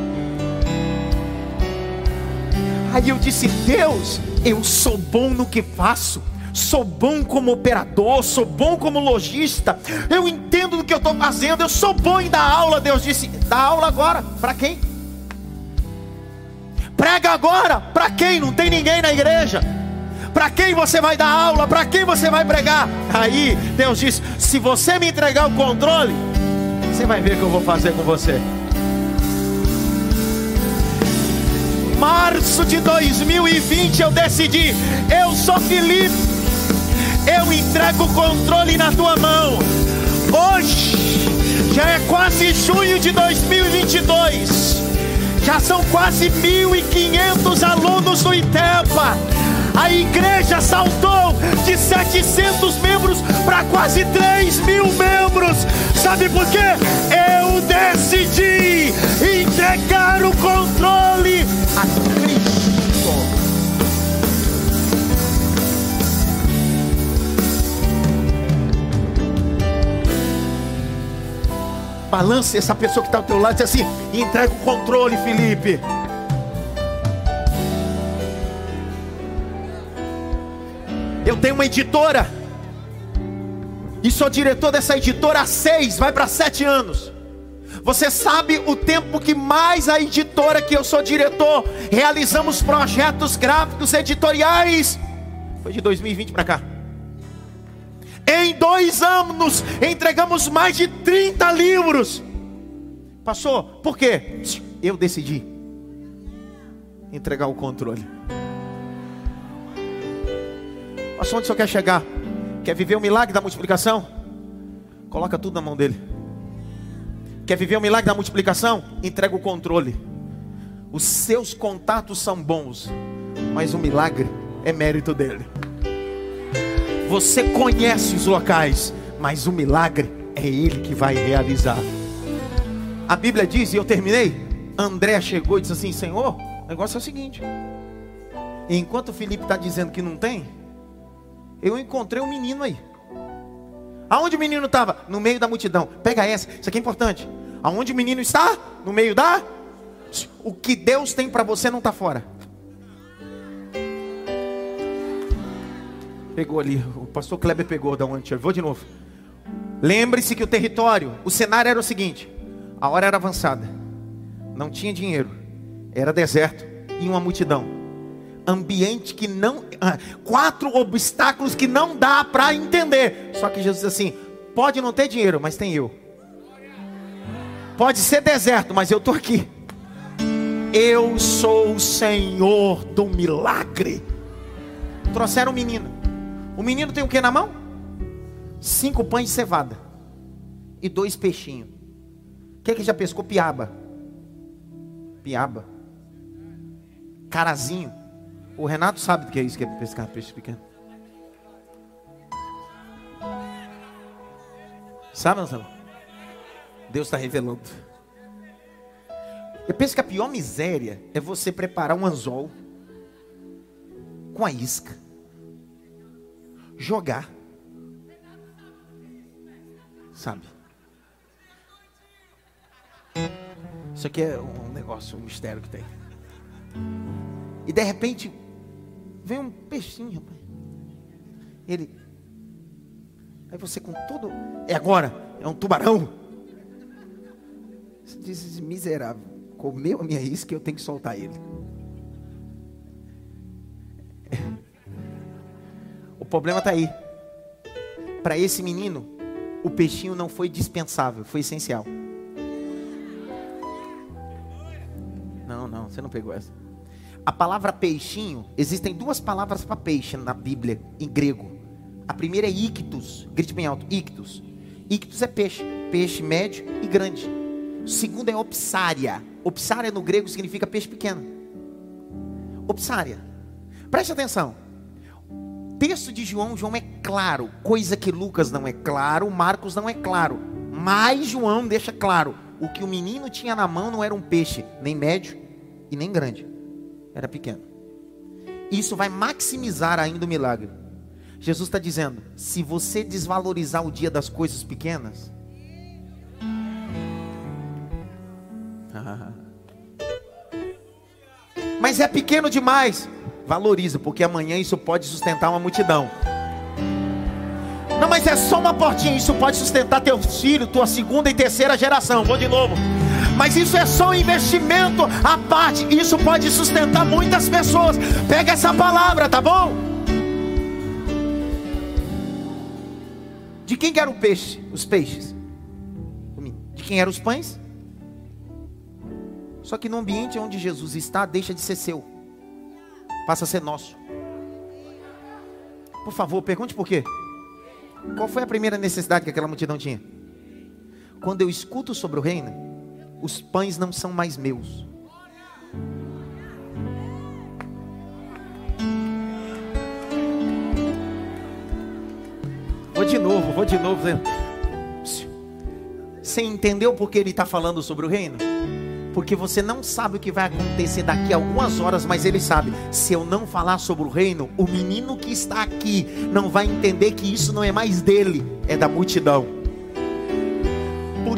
Aí eu disse: Deus, eu sou bom no que faço sou bom como operador, sou bom como lojista, eu entendo do que eu estou fazendo, eu sou bom em dar aula. Deus disse: dá aula agora, para quem? Prega agora. Para quem? Não tem ninguém na igreja. Para quem você vai dar aula? Para quem você vai pregar? Aí Deus diz: se você me entregar o controle, você vai ver o que eu vou fazer com você. Março de 2020 eu decidi: eu sou Felipe, eu entrego o controle na tua mão. Hoje já é quase junho de 2022. Já são quase 1.500 alunos do ITEPA. A igreja saltou de 700 membros para quase 3 mil membros. Sabe por quê? Eu decidi entregar o controle a Balance essa pessoa que está ao teu lado e diz assim: entrega o controle, Felipe. Eu tenho uma editora. E sou diretor dessa editora há seis, vai para sete anos. Você sabe o tempo que mais a editora que eu sou diretor realizamos projetos gráficos editoriais? Foi de 2020 para cá. Em dois anos entregamos mais de 30 livros. Passou? Por quê? Eu decidi entregar o controle. Passou onde o senhor quer chegar? Quer viver o milagre da multiplicação? Coloca tudo na mão dele. Quer viver o milagre da multiplicação? Entrega o controle. Os seus contatos são bons, mas o milagre é mérito dele. Você conhece os locais, mas o milagre é Ele que vai realizar. A Bíblia diz, e eu terminei. André chegou e disse assim: Senhor, o negócio é o seguinte. enquanto o Felipe está dizendo que não tem, eu encontrei um menino aí. Aonde o menino estava? No meio da multidão. Pega essa, isso aqui é importante. Aonde o menino está? No meio da. O que Deus tem para você não está fora. Pegou ali, o pastor Kleber pegou da onde vou de novo. Lembre-se que o território, o cenário era o seguinte: a hora era avançada, não tinha dinheiro, era deserto e uma multidão. Ambiente que não. Ah, quatro obstáculos que não dá para entender. Só que Jesus assim: pode não ter dinheiro, mas tem eu. Pode ser deserto, mas eu estou aqui. Eu sou o Senhor do milagre. Trouxeram um menino. O menino tem o que na mão? Cinco pães de cevada e dois peixinhos. Quem que já pescou piaba? Piaba. Carazinho. O Renato sabe o que é isso que é pescar peixe pequeno. Sabe, não? Deus está revelando. Eu penso que a pior miséria é você preparar um anzol com a isca jogar. Sabe? Isso aqui é um negócio, um mistério que tem. E de repente, vem um peixinho, rapaz. Ele. Aí você com todo. É agora, é um tubarão. Você diz, miserável, comeu a minha isca e eu tenho que soltar ele. Problema está aí. Para esse menino, o peixinho não foi dispensável, foi essencial. Não, não, você não pegou essa. A palavra peixinho, existem duas palavras para peixe na Bíblia, em grego. A primeira é ictus, grite bem alto, ictus. Ictus é peixe, peixe médio e grande. O segundo é opsária. Opsária no grego significa peixe pequeno. Opsária. Preste atenção texto de João, João é claro, coisa que Lucas não é claro, Marcos não é claro. Mas João deixa claro: o que o menino tinha na mão não era um peixe, nem médio e nem grande, era pequeno. Isso vai maximizar ainda o milagre. Jesus está dizendo: se você desvalorizar o dia das coisas pequenas, *laughs* mas é pequeno demais. Valoriza, porque amanhã isso pode sustentar uma multidão. Não, mas é só uma portinha, isso pode sustentar teu filho, tua segunda e terceira geração. Vou de novo. Mas isso é só um investimento à parte. Isso pode sustentar muitas pessoas. Pega essa palavra, tá bom? De quem era o peixe? Os peixes. De quem eram os pães? Só que no ambiente onde Jesus está, deixa de ser seu passa a ser nosso. Por favor, pergunte por quê. Qual foi a primeira necessidade que aquela multidão tinha? Quando eu escuto sobre o reino, os pães não são mais meus. Vou de novo, vou de novo. Né? Você entendeu por que ele está falando sobre o reino? Porque você não sabe o que vai acontecer daqui a algumas horas, mas ele sabe. Se eu não falar sobre o reino, o menino que está aqui não vai entender que isso não é mais dele, é da multidão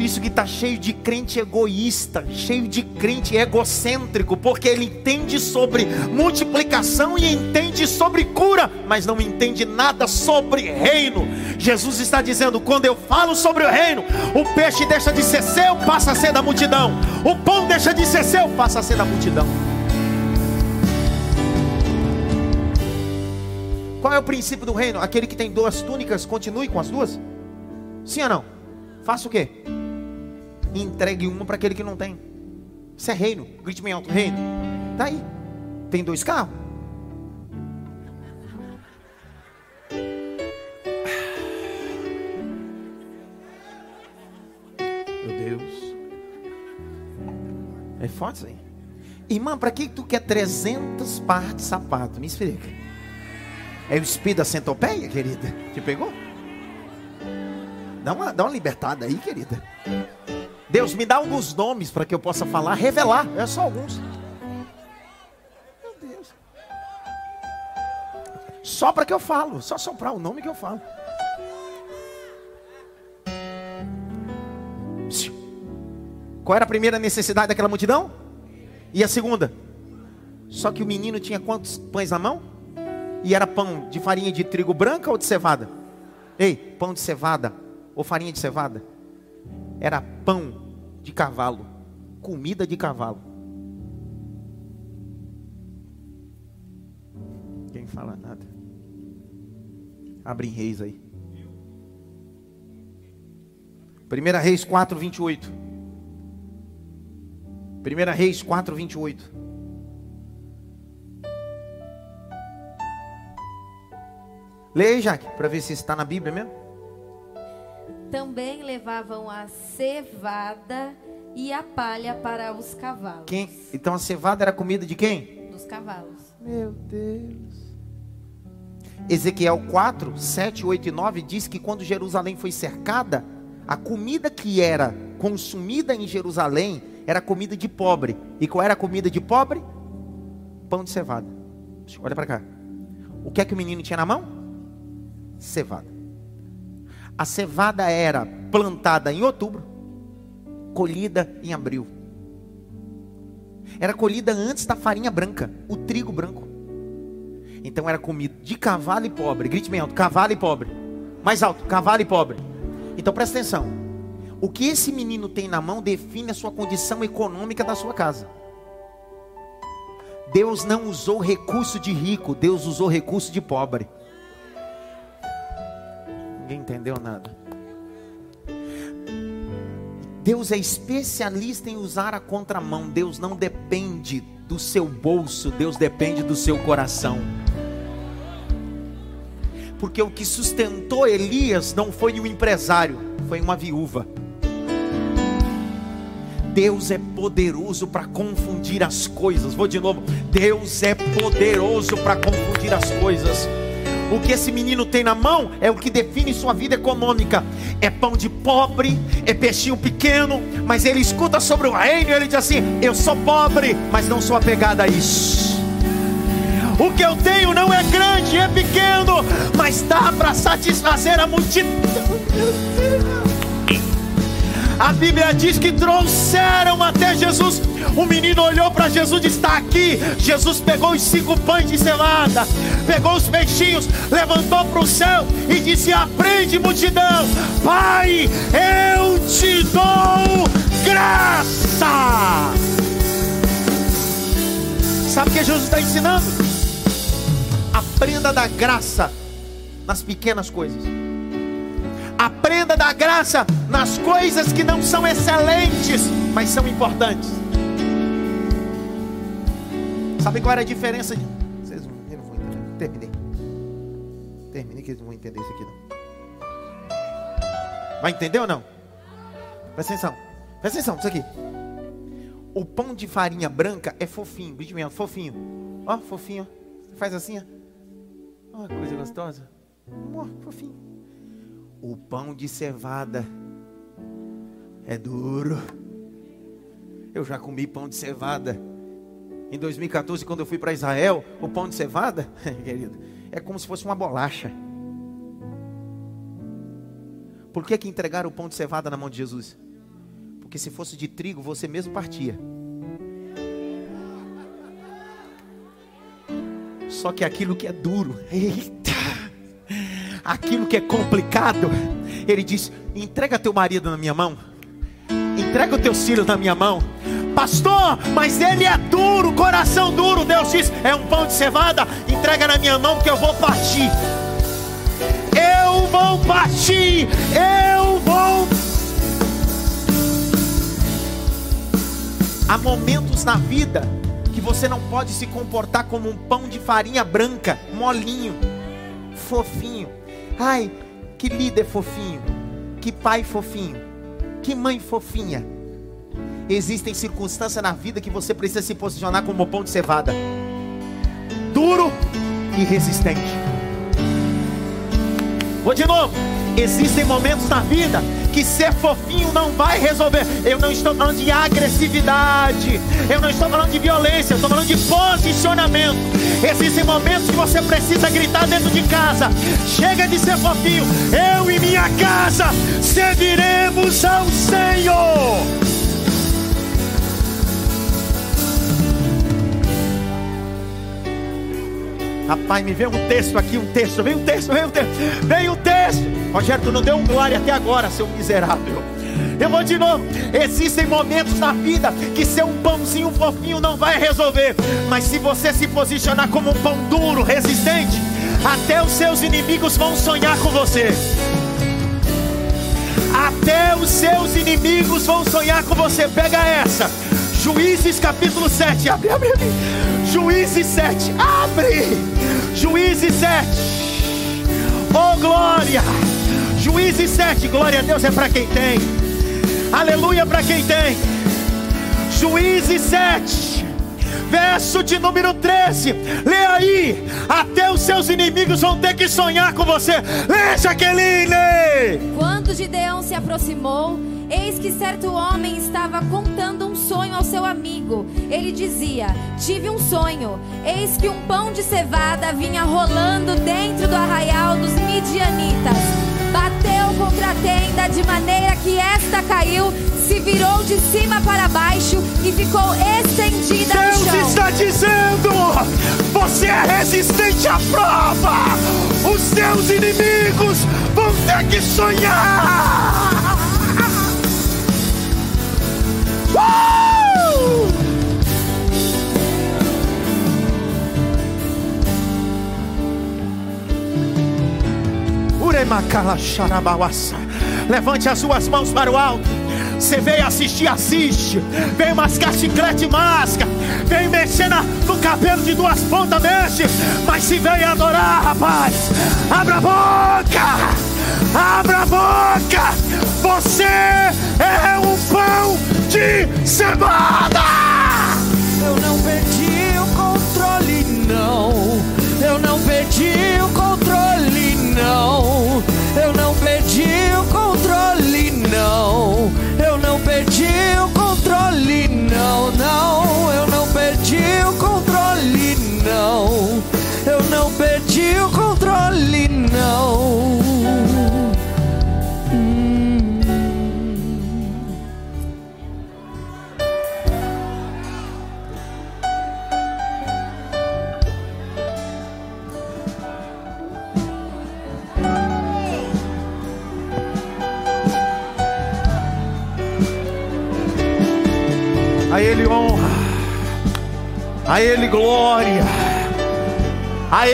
por isso que está cheio de crente egoísta, cheio de crente egocêntrico, porque ele entende sobre multiplicação e entende sobre cura, mas não entende nada sobre reino. Jesus está dizendo: quando eu falo sobre o reino, o peixe deixa de ser seu, passa a ser da multidão, o pão deixa de ser seu, passa a ser da multidão. Qual é o princípio do reino? Aquele que tem duas túnicas, continue com as duas? Sim ou não? Faça o quê? E entregue uma para aquele que não tem. Isso é reino. Grite bem alto, reino. Tá aí. Tem dois carros. Meu Deus. É forte isso aí. Irmã, para que tu quer 300 pares de sapato? Me explica. É o espírito da centopeia, querida? Te pegou? Dá uma, dá uma libertada aí, querida. Deus, me dá alguns nomes para que eu possa falar, revelar. É só alguns. Meu Deus. Só para que eu falo, só soprar o nome que eu falo. Qual era a primeira necessidade daquela multidão? E a segunda? Só que o menino tinha quantos pães na mão? E era pão de farinha de trigo branca ou de cevada? Ei, pão de cevada ou farinha de cevada? Era pão de cavalo, comida de cavalo. Quem fala nada? Abre em Reis aí. 1 Reis 4, 28. 1 Reis 4, 28. Leia aí, Jaque, para ver se está na Bíblia mesmo. Também levavam a cevada e a palha para os cavalos. Quem? Então a cevada era comida de quem? Dos cavalos. Meu Deus. Ezequiel 4, 7, 8 e 9 diz que quando Jerusalém foi cercada, a comida que era consumida em Jerusalém era comida de pobre. E qual era a comida de pobre? Pão de cevada. Olha para cá. O que é que o menino tinha na mão? Cevada. A cevada era plantada em outubro, colhida em abril. Era colhida antes da farinha branca, o trigo branco. Então era comido de cavalo e pobre. Grite bem alto: cavalo e pobre. Mais alto: cavalo e pobre. Então presta atenção. O que esse menino tem na mão define a sua condição econômica da sua casa. Deus não usou recurso de rico, Deus usou recurso de pobre. Ninguém entendeu nada. Deus é especialista em usar a contramão. Deus não depende do seu bolso, Deus depende do seu coração. Porque o que sustentou Elias não foi um empresário, foi uma viúva. Deus é poderoso para confundir as coisas. Vou de novo. Deus é poderoso para confundir as coisas. O que esse menino tem na mão é o que define sua vida econômica. É pão de pobre, é peixinho pequeno, mas ele escuta sobre o reino e ele diz assim: Eu sou pobre, mas não sou apegado a isso. O que eu tenho não é grande, é pequeno, mas dá para satisfazer a multidão. A Bíblia diz que trouxeram até Jesus. O menino olhou para Jesus e está aqui. Jesus pegou os cinco pães de selada, pegou os peixinhos, levantou para o céu e disse: Aprende, multidão, Pai, eu te dou graça. Sabe o que Jesus está ensinando? Aprenda da graça nas pequenas coisas. Aprenda da graça nas coisas que não são excelentes, mas são importantes. Sabe qual era a diferença? De... Vocês não, vão entender. Terminei. Terminei que eles não vão entender isso aqui não. Vai entender ou não? Presta atenção. Presta atenção, isso aqui. O pão de farinha branca é fofinho, mesmo, fofinho. Ó, fofinho. Faz assim, ó. Ó, coisa gostosa. Ó, fofinho. O pão de cevada é duro. Eu já comi pão de cevada. Em 2014, quando eu fui para Israel, o pão de cevada, *laughs* querido, é como se fosse uma bolacha. Por que, que entregaram o pão de cevada na mão de Jesus? Porque se fosse de trigo, você mesmo partia. Só que aquilo que é duro, *laughs* eita, aquilo que é complicado, ele diz: entrega teu marido na minha mão, entrega teu filho na minha mão. Pastor, mas ele é duro, coração duro. Deus diz: é um pão de cevada, entrega na minha mão que eu vou partir. Eu vou partir, eu vou. Há momentos na vida que você não pode se comportar como um pão de farinha branca, molinho, fofinho. Ai, que líder fofinho, que pai fofinho, que mãe fofinha. Existem circunstâncias na vida que você precisa se posicionar como pão de cevada, duro e resistente. Vou de novo. Existem momentos na vida que ser fofinho não vai resolver. Eu não estou falando de agressividade, eu não estou falando de violência, eu estou falando de posicionamento. Existem momentos que você precisa gritar dentro de casa: chega de ser fofinho, eu e minha casa serviremos ao Senhor. Rapaz, me vem um texto aqui, um texto, vem um texto, vem um texto, vem um texto. Rogério, tu não deu um glória até agora, seu miserável. Eu vou de novo. Existem momentos na vida que ser um pãozinho fofinho não vai resolver. Mas se você se posicionar como um pão duro, resistente, até os seus inimigos vão sonhar com você. Até os seus inimigos vão sonhar com você. Pega essa. Juízes capítulo 7. Abre, abre, abre. Juízes 7. Abre. Juízes 7. Oh glória. Juízes 7. Glória a Deus é para quem tem. Aleluia para quem tem. Juízes 7. Verso de número 13. Lê aí. Até os seus inimigos vão ter que sonhar com você. Lê, Jaqueline. Quando Gideão se aproximou, eis que certo homem estava contando um sonho ao seu amigo. Ele dizia: Tive um sonho. Eis que um pão de cevada vinha rolando dentro do arraial dos midianitas. Bateu contra a tenda de maneira que esta caiu, se virou de cima para baixo e ficou estendida no Deus chão. está dizendo: você é resistente à prova. Os seus inimigos vão ter que sonhar. Uh! Levante as suas mãos para o alto. Você veio assistir, assiste. Vem mascar chiclete, masca. Vem mexer na- no cabelo de duas pontas, mexe. Mas se veio adorar, rapaz, abra a boca. Abra a boca. Você é um pão de cevada.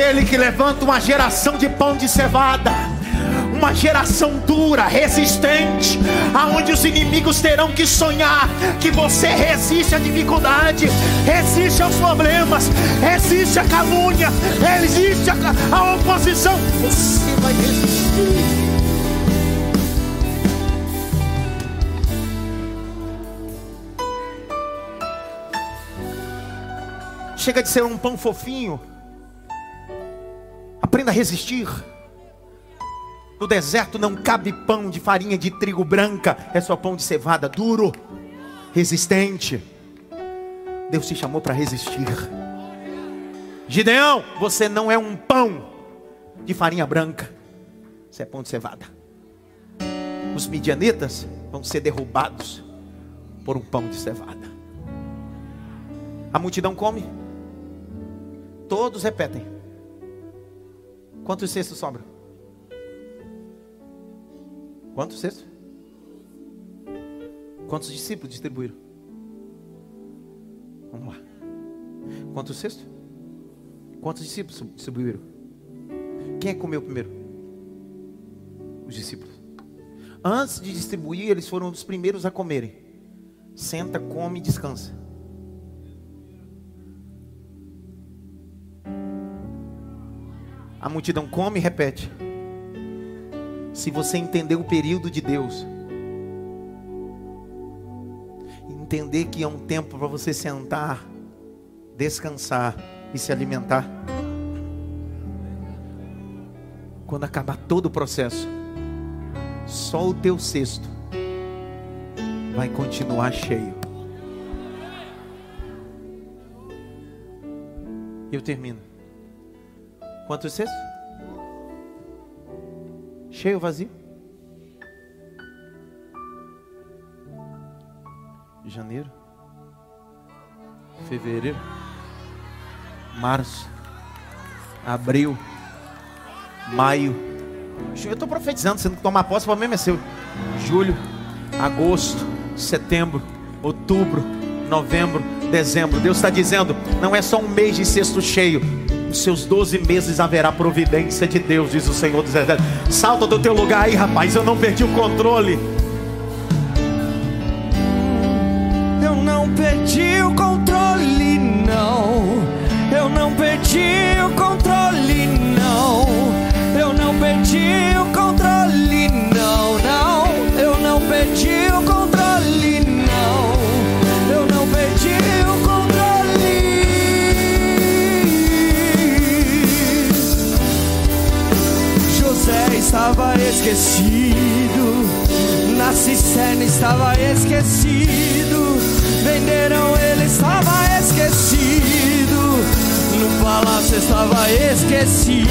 Ele que levanta uma geração de pão de cevada, uma geração dura, resistente, aonde os inimigos terão que sonhar que você resiste à dificuldade, resiste aos problemas, resiste à calúnia, resiste à, oposição. Você vai resistir. Chega de ser um pão fofinho. Aprenda a resistir. No deserto não cabe pão de farinha de trigo branca, é só pão de cevada duro, resistente. Deus te chamou para resistir. Gideão, você não é um pão de farinha branca, você é pão de cevada. Os midianitas vão ser derrubados por um pão de cevada. A multidão come, todos repetem. Quantos cestos sobram? Quantos cestos? Quantos discípulos distribuíram? Vamos lá. Quantos cestos? Quantos discípulos distribuíram? Quem é que comeu primeiro? Os discípulos. Antes de distribuir, eles foram os primeiros a comerem. Senta, come e descansa. A multidão come e repete. Se você entender o período de Deus, entender que é um tempo para você sentar, descansar e se alimentar. Quando acabar todo o processo, só o teu cesto vai continuar cheio. Eu termino. Quantos cestos? Cheio vazio? Janeiro, fevereiro, março, abril, maio. Eu estou profetizando, você não tomar posse, para mim é seu. Julho, agosto, setembro, outubro, novembro, dezembro. Deus está dizendo, não é só um mês de cesto cheio, nos seus 12 meses haverá providência de Deus, diz o Senhor dos Exércitos. Salta do teu lugar aí, rapaz, eu não perdi o controle. Estava esquecido, venderam ele estava esquecido, no palácio estava esquecido,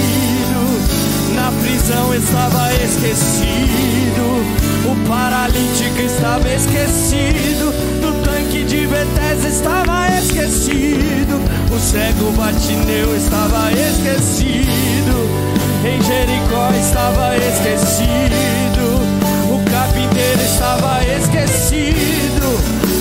na prisão estava esquecido, o paralítico estava esquecido, no tanque de Bethesda estava esquecido, o cego Batineu estava esquecido. Em Jericó estava esquecido, carpinteiro estava esquecido,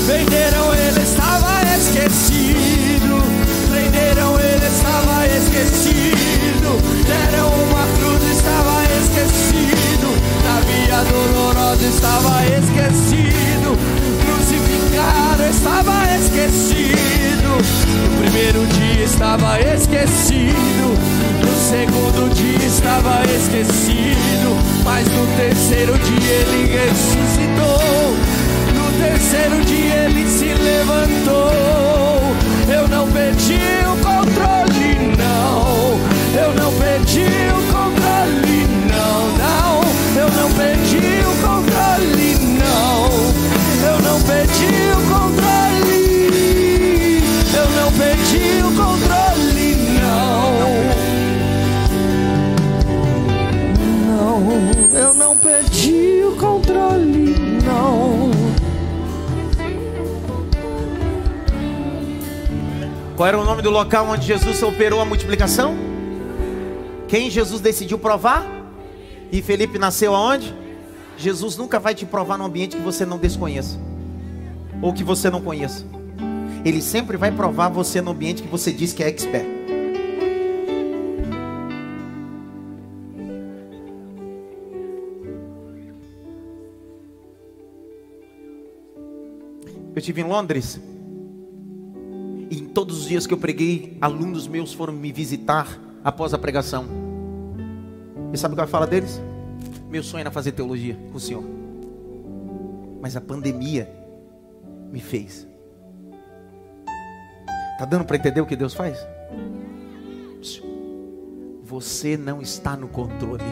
venderam ele estava esquecido, prenderam ele estava esquecido, deram uma cruz estava esquecido, na via dolorosa estava esquecido, crucificado estava esquecido, no primeiro dia estava esquecido. No segundo dia estava esquecido, mas no terceiro dia ele ressuscitou. No terceiro dia ele se levantou. Eu não perdi o controle, não. Eu não perdi o Qual era o nome do local onde Jesus operou a multiplicação? Quem Jesus decidiu provar? E Felipe nasceu aonde? Jesus nunca vai te provar num ambiente que você não desconheça ou que você não conheça. Ele sempre vai provar você no ambiente que você diz que é expert. Eu estive em Londres. Em todos os dias que eu preguei, alunos meus foram me visitar após a pregação. E sabe o que eu falo deles? Meu sonho era fazer teologia com o Senhor. Mas a pandemia me fez. Tá dando para entender o que Deus faz? Você não está no controle.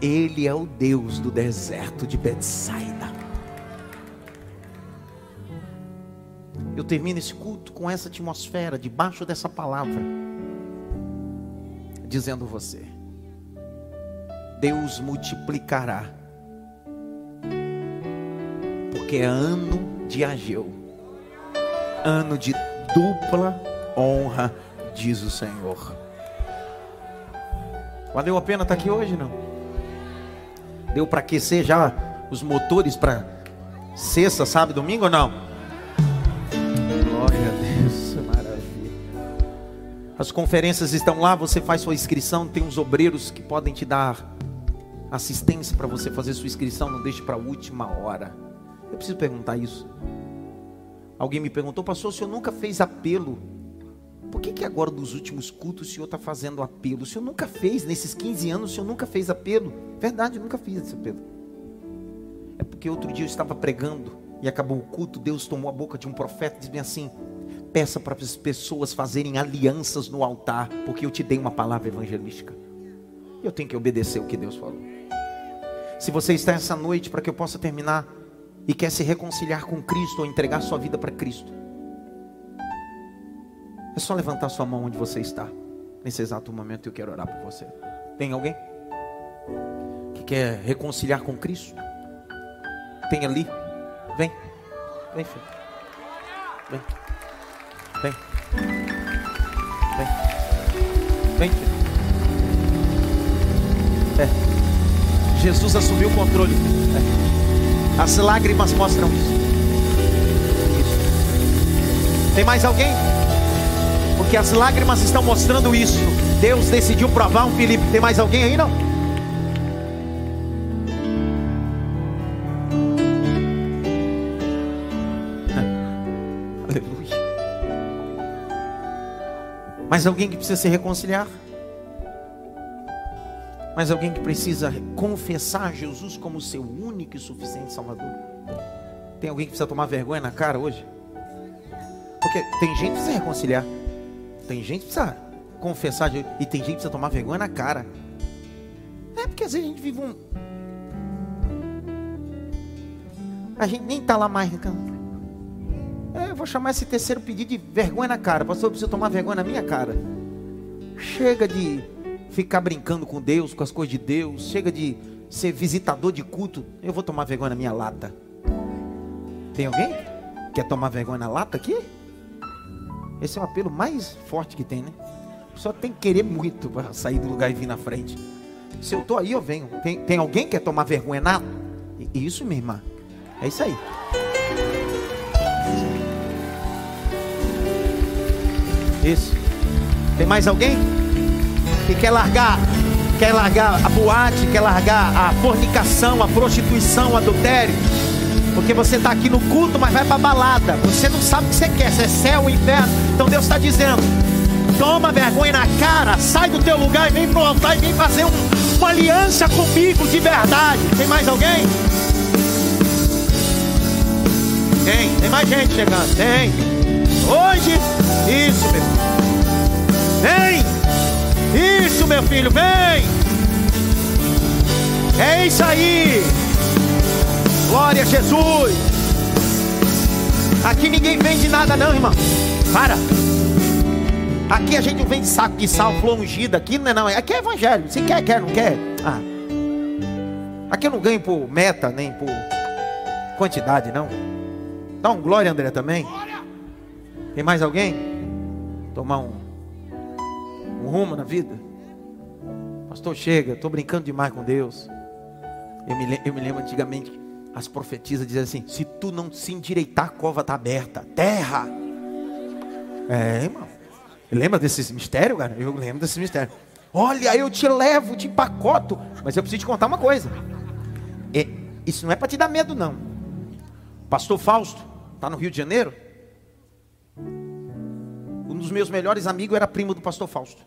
Ele é o Deus do deserto de Betsaida. Eu termino esse culto com essa atmosfera, debaixo dessa palavra, dizendo você: Deus multiplicará, porque é ano de Ageu, ano de dupla honra, diz o Senhor. Valeu a pena estar aqui hoje, não? Deu para aquecer já os motores para sexta, sábado, domingo ou não? As conferências estão lá, você faz sua inscrição, tem uns obreiros que podem te dar assistência para você fazer sua inscrição, não deixe para a última hora. Eu preciso perguntar isso. Alguém me perguntou, pastor, o senhor nunca fez apelo por que, que agora dos últimos cultos o senhor está fazendo apelo? O senhor nunca fez, nesses 15 anos, o senhor nunca fez apelo. Verdade, eu nunca fiz esse apelo. É porque outro dia eu estava pregando e acabou o culto, Deus tomou a boca de um profeta e disse assim: peça para as pessoas fazerem alianças no altar, porque eu te dei uma palavra evangelística. Eu tenho que obedecer o que Deus falou. Se você está essa noite para que eu possa terminar e quer se reconciliar com Cristo ou entregar sua vida para Cristo, é só levantar sua mão onde você está. Nesse exato momento eu quero orar por você. Tem alguém que quer reconciliar com Cristo? Tem ali? Vem. Vem, filho. Vem. Vem. Vem. Vem. É. Jesus assumiu o controle. É. As lágrimas mostram isso. isso. Tem mais alguém? Porque as lágrimas estão mostrando isso. Deus decidiu provar um Felipe. Tem mais alguém aí não? Mais alguém que precisa se reconciliar? Mais alguém que precisa confessar Jesus como seu único e suficiente Salvador? Tem alguém que precisa tomar vergonha na cara hoje? Porque tem gente que precisa reconciliar. Tem gente que precisa confessar e tem gente que precisa tomar vergonha na cara. É porque às vezes a gente vive um. A gente nem tá lá mais. É, eu vou chamar esse terceiro pedido de vergonha na cara. Pastor, eu preciso tomar vergonha na minha cara. Chega de ficar brincando com Deus, com as coisas de Deus. Chega de ser visitador de culto. Eu vou tomar vergonha na minha lata. Tem alguém? Quer tomar vergonha na lata aqui? Esse é o apelo mais forte que tem, né? Só tem que querer muito para sair do lugar e vir na frente. Se eu estou aí, eu venho. Tem, tem alguém que quer tomar vergonha na? Isso, minha irmã. É isso aí. Isso. Tem mais alguém que quer largar? Quer largar a boate? Quer largar a fornicação, a prostituição, o adultério? Porque você está aqui no culto, mas vai para balada. Você não sabe o que você quer, se é céu ou inferno. Então Deus está dizendo: toma vergonha na cara, sai do teu lugar e vem pro altar e vem fazer um, uma aliança comigo de verdade. Tem mais alguém? Tem, tem mais gente chegando. Tem. Hoje, isso, meu. Vem. Isso, meu filho, vem. É isso aí. Glória a Jesus. Aqui ninguém vende nada, não, irmão. Para. Aqui a gente não vende saco de sal, flor. Aqui não é, não. Aqui é evangelho. Se quer, quer, não quer. Ah. Aqui eu não ganho por meta, nem por quantidade, não. Dá um glória, André, também. Tem mais alguém? Tomar um, um rumo na vida? Pastor, chega. Estou brincando demais com Deus. Eu me, eu me lembro antigamente as profetisas dizem assim: se tu não se endireitar, a cova está aberta. Terra. É, irmão. Lembra desses mistérios, cara? Eu lembro desses mistérios. Olha, eu te levo, te pacoto. Mas eu preciso te contar uma coisa. É, isso não é para te dar medo, não. Pastor Fausto, está no Rio de Janeiro. Dos meus melhores amigos era primo do pastor Fausto.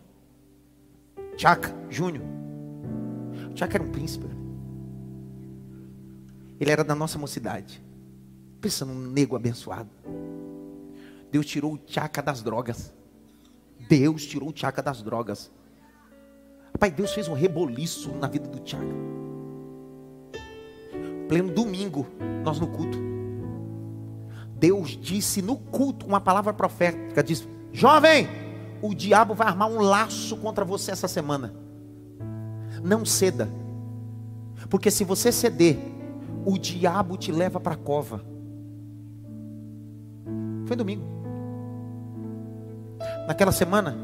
Tchaca, Júnior. Tchaca era um príncipe. Ele era da nossa mocidade. Pensa num nego abençoado. Deus tirou o tchaca das drogas. Deus tirou o tchaca das drogas. Pai, Deus fez um reboliço na vida do tchaca. Pleno domingo, nós no culto. Deus disse no culto uma palavra profética: diz, jovem, o diabo vai armar um laço contra você essa semana. Não ceda, porque se você ceder, o diabo te leva para a cova. Foi domingo. Naquela semana,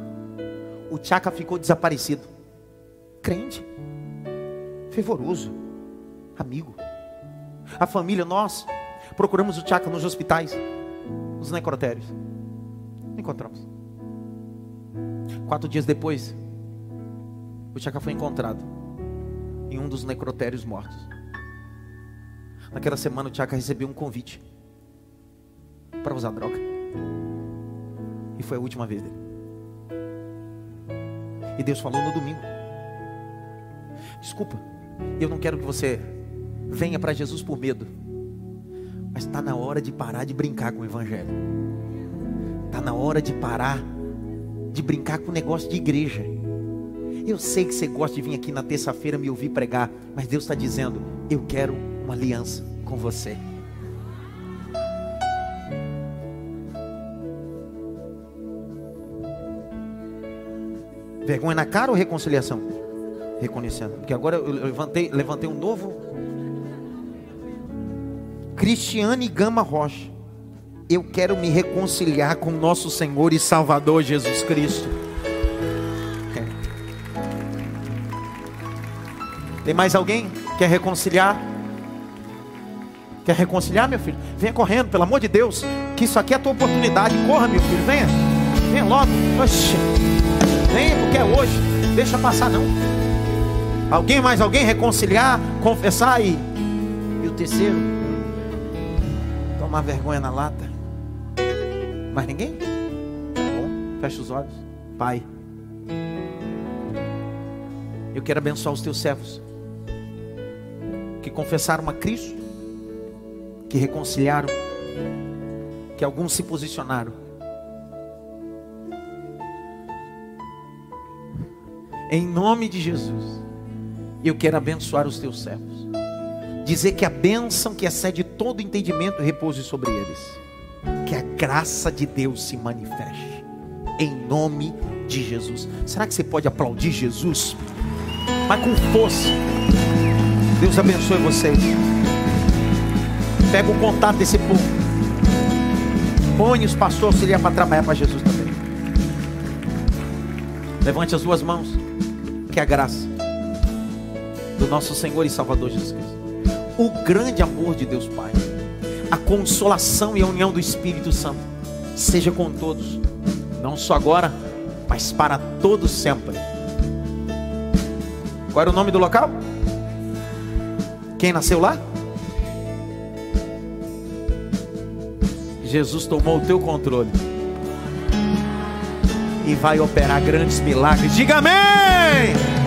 o Tchaka ficou desaparecido. Crente, fervoroso, amigo. A família, nós procuramos o Tchaka nos hospitais, nos necrotérios. Encontramos. Quatro dias depois, o Tchaka foi encontrado em um dos necrotérios mortos. Naquela semana, o Tchaka recebeu um convite para usar droga. E foi a última vez dele. E Deus falou no domingo. Desculpa, eu não quero que você venha para Jesus por medo. Mas está na hora de parar de brincar com o Evangelho. Está na hora de parar de brincar com o negócio de igreja. Eu sei que você gosta de vir aqui na terça-feira me ouvir pregar, mas Deus está dizendo: eu quero uma aliança com você. Vergonha na cara ou reconciliação? Reconhecendo. Porque agora eu levantei, levantei um novo. Cristiane Gama Rocha. Eu quero me reconciliar com nosso Senhor e Salvador Jesus Cristo. Tem mais alguém? Quer reconciliar? Quer reconciliar, meu filho? Venha correndo, pelo amor de Deus. Que isso aqui é a tua oportunidade. Corra, meu filho. Venha. Venha logo. Oxi. Venha, porque é hoje. Deixa passar, não. Alguém mais? Alguém reconciliar, confessar e. E o terceiro? Tomar vergonha na lata. Mais ninguém? Tá bom. Fecha os olhos. Pai. Eu quero abençoar os teus servos que confessaram a Cristo, que reconciliaram, que alguns se posicionaram. Em nome de Jesus, eu quero abençoar os teus servos. Dizer que a bênção que excede todo entendimento repouse sobre eles. Que a graça de Deus se manifeste. Em nome de Jesus. Será que você pode aplaudir Jesus? Mas com força. Deus abençoe vocês. Pega o contato desse povo. Põe os pastores auxiliar para trabalhar para Jesus também. Levante as duas mãos. Que a graça do nosso Senhor e Salvador Jesus Cristo, o grande amor de Deus Pai, a consolação e a união do Espírito Santo, seja com todos, não só agora, mas para todos sempre. Qual era o nome do local? Quem nasceu lá? Jesus tomou o teu controle e vai operar grandes milagres. Diga amém!